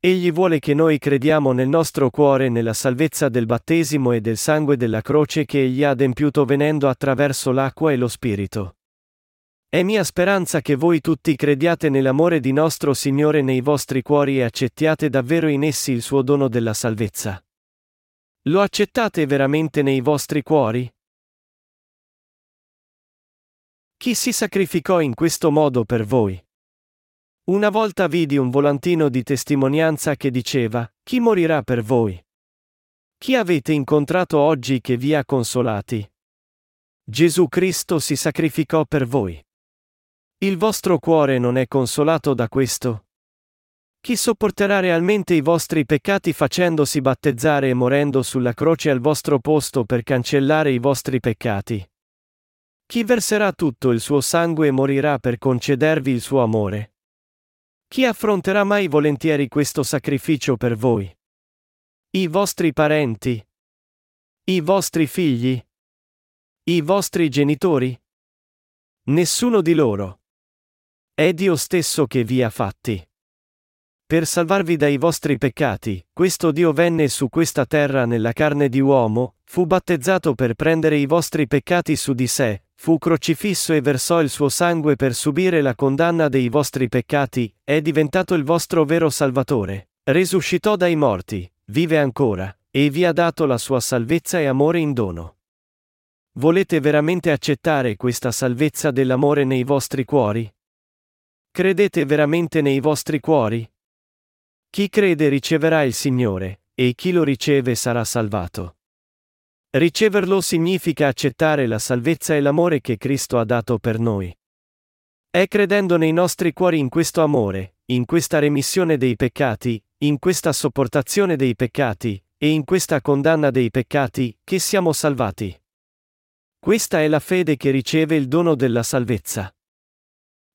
Egli vuole che noi crediamo nel nostro cuore nella salvezza del battesimo e del sangue della croce che Egli ha adempiuto venendo attraverso l'acqua e lo Spirito. È mia speranza che voi tutti crediate nell'amore di nostro Signore nei vostri cuori e accettiate davvero in essi il suo dono della salvezza. Lo accettate veramente nei vostri cuori? Chi si sacrificò in questo modo per voi? Una volta vidi un volantino di testimonianza che diceva, Chi morirà per voi? Chi avete incontrato oggi che vi ha consolati? Gesù Cristo si sacrificò per voi. Il vostro cuore non è consolato da questo? Chi sopporterà realmente i vostri peccati facendosi battezzare e morendo sulla croce al vostro posto per cancellare i vostri peccati? Chi verserà tutto il suo sangue e morirà per concedervi il suo amore? Chi affronterà mai volentieri questo sacrificio per voi? I vostri parenti? I vostri figli? I vostri genitori? Nessuno di loro. È Dio stesso che vi ha fatti. Per salvarvi dai vostri peccati, questo Dio venne su questa terra nella carne di uomo, fu battezzato per prendere i vostri peccati su di sé, fu crocifisso e versò il suo sangue per subire la condanna dei vostri peccati, è diventato il vostro vero Salvatore, risuscitò dai morti, vive ancora, e vi ha dato la sua salvezza e amore in dono. Volete veramente accettare questa salvezza dell'amore nei vostri cuori? Credete veramente nei vostri cuori? Chi crede riceverà il Signore, e chi lo riceve sarà salvato. Riceverlo significa accettare la salvezza e l'amore che Cristo ha dato per noi. È credendo nei nostri cuori in questo amore, in questa remissione dei peccati, in questa sopportazione dei peccati, e in questa condanna dei peccati, che siamo salvati. Questa è la fede che riceve il dono della salvezza.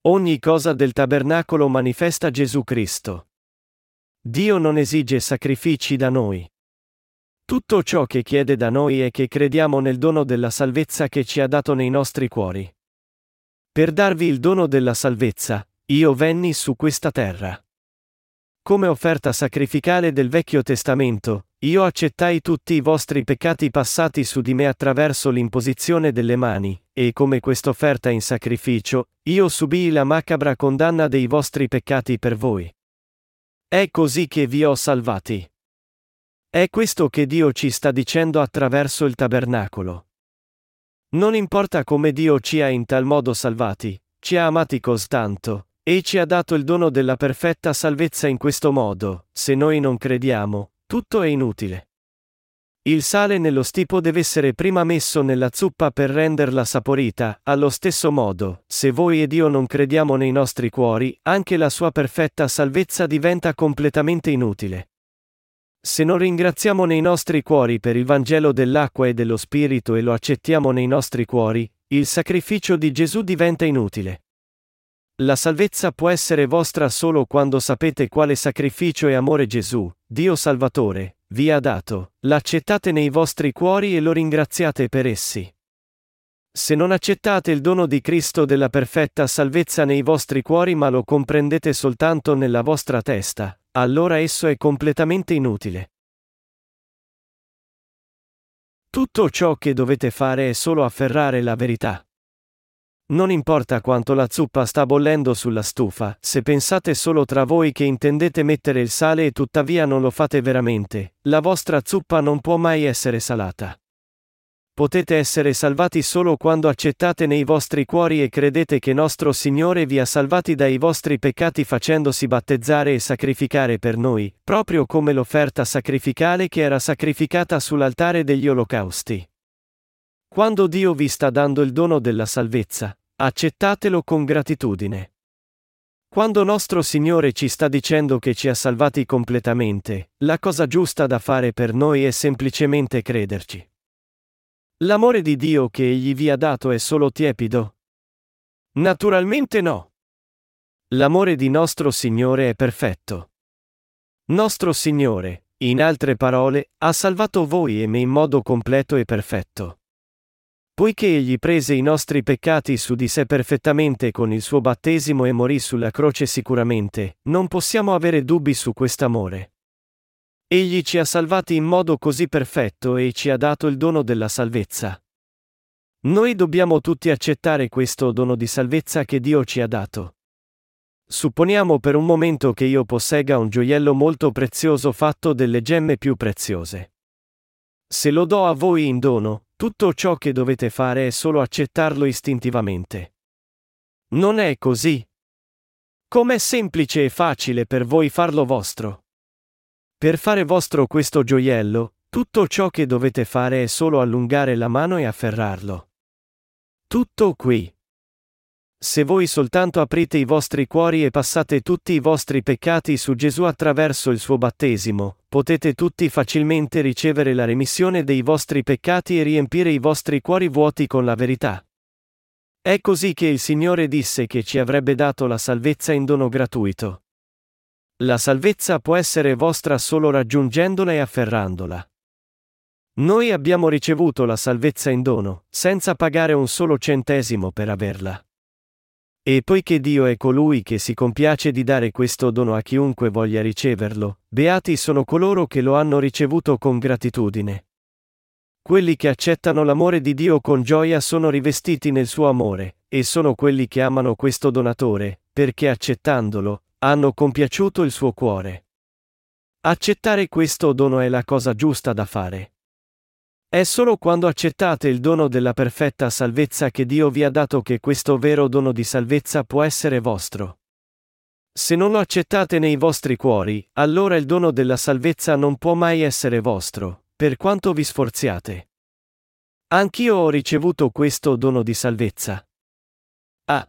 Ogni cosa del tabernacolo manifesta Gesù Cristo. Dio non esige sacrifici da noi. Tutto ciò che chiede da noi è che crediamo nel dono della salvezza che ci ha dato nei nostri cuori. Per darvi il dono della salvezza, io venni su questa terra. Come offerta sacrificale del Vecchio Testamento, io accettai tutti i vostri peccati passati su di me attraverso l'imposizione delle mani, e come quest'offerta in sacrificio, io subii la macabra condanna dei vostri peccati per voi. È così che vi ho salvati. È questo che Dio ci sta dicendo attraverso il tabernacolo. Non importa come Dio ci ha in tal modo salvati, ci ha amati così tanto, e ci ha dato il dono della perfetta salvezza in questo modo, se noi non crediamo, tutto è inutile. Il sale nello stipo deve essere prima messo nella zuppa per renderla saporita, allo stesso modo, se voi ed io non crediamo nei nostri cuori, anche la sua perfetta salvezza diventa completamente inutile. Se non ringraziamo nei nostri cuori per il Vangelo dell'acqua e dello Spirito e lo accettiamo nei nostri cuori, il sacrificio di Gesù diventa inutile. La salvezza può essere vostra solo quando sapete quale sacrificio e amore Gesù, Dio Salvatore, vi ha dato, l'accettate nei vostri cuori e lo ringraziate per essi. Se non accettate il dono di Cristo della perfetta salvezza nei vostri cuori ma lo comprendete soltanto nella vostra testa, allora esso è completamente inutile. Tutto ciò che dovete fare è solo afferrare la verità. Non importa quanto la zuppa sta bollendo sulla stufa, se pensate solo tra voi che intendete mettere il sale e tuttavia non lo fate veramente, la vostra zuppa non può mai essere salata. Potete essere salvati solo quando accettate nei vostri cuori e credete che nostro Signore vi ha salvati dai vostri peccati facendosi battezzare e sacrificare per noi, proprio come l'offerta sacrificale che era sacrificata sull'altare degli olocausti. Quando Dio vi sta dando il dono della salvezza, Accettatelo con gratitudine. Quando nostro Signore ci sta dicendo che ci ha salvati completamente, la cosa giusta da fare per noi è semplicemente crederci. L'amore di Dio che Egli vi ha dato è solo tiepido? Naturalmente no. L'amore di nostro Signore è perfetto. Nostro Signore, in altre parole, ha salvato voi e me in modo completo e perfetto. Poiché egli prese i nostri peccati su di sé perfettamente con il suo battesimo e morì sulla croce sicuramente, non possiamo avere dubbi su quest'amore. Egli ci ha salvati in modo così perfetto e ci ha dato il dono della salvezza. Noi dobbiamo tutti accettare questo dono di salvezza che Dio ci ha dato. Supponiamo per un momento che io possegga un gioiello molto prezioso fatto delle gemme più preziose. Se lo do a voi in dono, tutto ciò che dovete fare è solo accettarlo istintivamente. Non è così? Com'è semplice e facile per voi farlo vostro? Per fare vostro questo gioiello, tutto ciò che dovete fare è solo allungare la mano e afferrarlo. Tutto qui. Se voi soltanto aprite i vostri cuori e passate tutti i vostri peccati su Gesù attraverso il suo battesimo, potete tutti facilmente ricevere la remissione dei vostri peccati e riempire i vostri cuori vuoti con la verità. È così che il Signore disse che ci avrebbe dato la salvezza in dono gratuito. La salvezza può essere vostra solo raggiungendola e afferrandola. Noi abbiamo ricevuto la salvezza in dono, senza pagare un solo centesimo per averla. E poiché Dio è colui che si compiace di dare questo dono a chiunque voglia riceverlo, beati sono coloro che lo hanno ricevuto con gratitudine. Quelli che accettano l'amore di Dio con gioia sono rivestiti nel suo amore, e sono quelli che amano questo donatore, perché accettandolo, hanno compiaciuto il suo cuore. Accettare questo dono è la cosa giusta da fare. È solo quando accettate il dono della perfetta salvezza che Dio vi ha dato che questo vero dono di salvezza può essere vostro. Se non lo accettate nei vostri cuori, allora il dono della salvezza non può mai essere vostro, per quanto vi sforziate. Anch'io ho ricevuto questo dono di salvezza. Ah.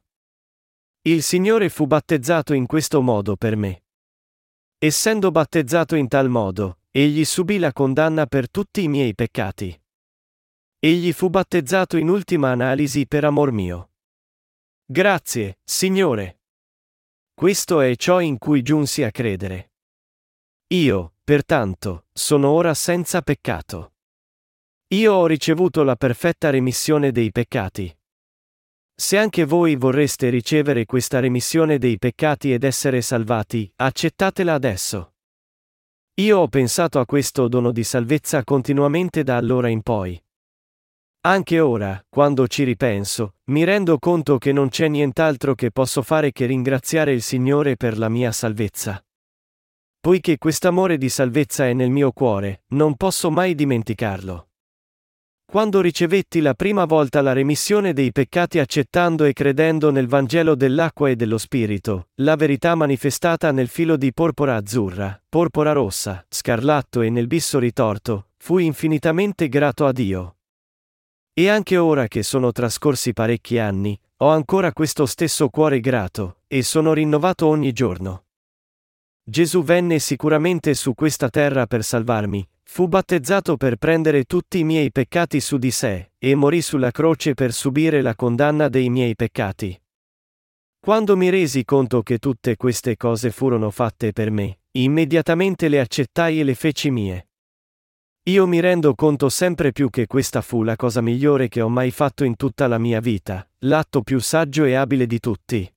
Il Signore fu battezzato in questo modo per me. Essendo battezzato in tal modo, Egli subì la condanna per tutti i miei peccati. Egli fu battezzato in ultima analisi per amor mio. Grazie, Signore. Questo è ciò in cui giunsi a credere. Io, pertanto, sono ora senza peccato. Io ho ricevuto la perfetta remissione dei peccati. Se anche voi vorreste ricevere questa remissione dei peccati ed essere salvati, accettatela adesso. Io ho pensato a questo dono di salvezza continuamente da allora in poi. Anche ora, quando ci ripenso, mi rendo conto che non c'è nient'altro che posso fare che ringraziare il Signore per la mia salvezza. Poiché quest'amore di salvezza è nel mio cuore, non posso mai dimenticarlo. Quando ricevetti la prima volta la remissione dei peccati accettando e credendo nel Vangelo dell'acqua e dello Spirito, la verità manifestata nel filo di porpora azzurra, porpora rossa, scarlatto e nel bisso ritorto, fui infinitamente grato a Dio. E anche ora che sono trascorsi parecchi anni, ho ancora questo stesso cuore grato, e sono rinnovato ogni giorno. Gesù venne sicuramente su questa terra per salvarmi, fu battezzato per prendere tutti i miei peccati su di sé, e morì sulla croce per subire la condanna dei miei peccati. Quando mi resi conto che tutte queste cose furono fatte per me, immediatamente le accettai e le feci mie. Io mi rendo conto sempre più che questa fu la cosa migliore che ho mai fatto in tutta la mia vita, l'atto più saggio e abile di tutti.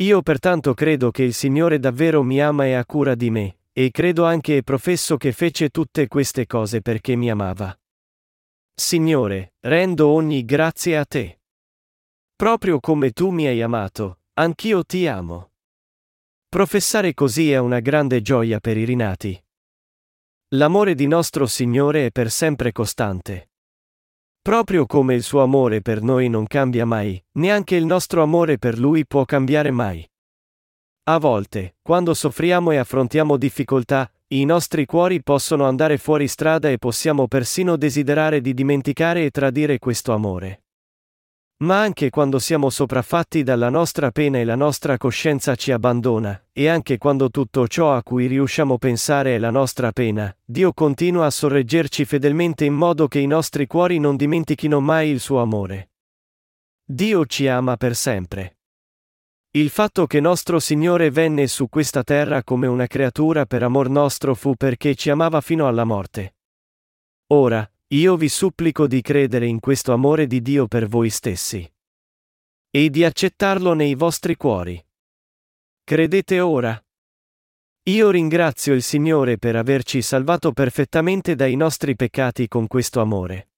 Io pertanto credo che il Signore davvero mi ama e ha cura di me, e credo anche e professo che fece tutte queste cose perché mi amava. Signore, rendo ogni grazie a te. Proprio come tu mi hai amato, anch'io ti amo. Professare così è una grande gioia per i rinati. L'amore di nostro Signore è per sempre costante. Proprio come il suo amore per noi non cambia mai, neanche il nostro amore per Lui può cambiare mai. A volte, quando soffriamo e affrontiamo difficoltà, i nostri cuori possono andare fuori strada e possiamo persino desiderare di dimenticare e tradire questo amore. Ma anche quando siamo sopraffatti dalla nostra pena e la nostra coscienza ci abbandona, e anche quando tutto ciò a cui riusciamo a pensare è la nostra pena, Dio continua a sorreggerci fedelmente in modo che i nostri cuori non dimentichino mai il suo amore. Dio ci ama per sempre. Il fatto che nostro Signore venne su questa terra come una creatura per amor nostro fu perché ci amava fino alla morte. Ora, io vi supplico di credere in questo amore di Dio per voi stessi. E di accettarlo nei vostri cuori. Credete ora? Io ringrazio il Signore per averci salvato perfettamente dai nostri peccati con questo amore.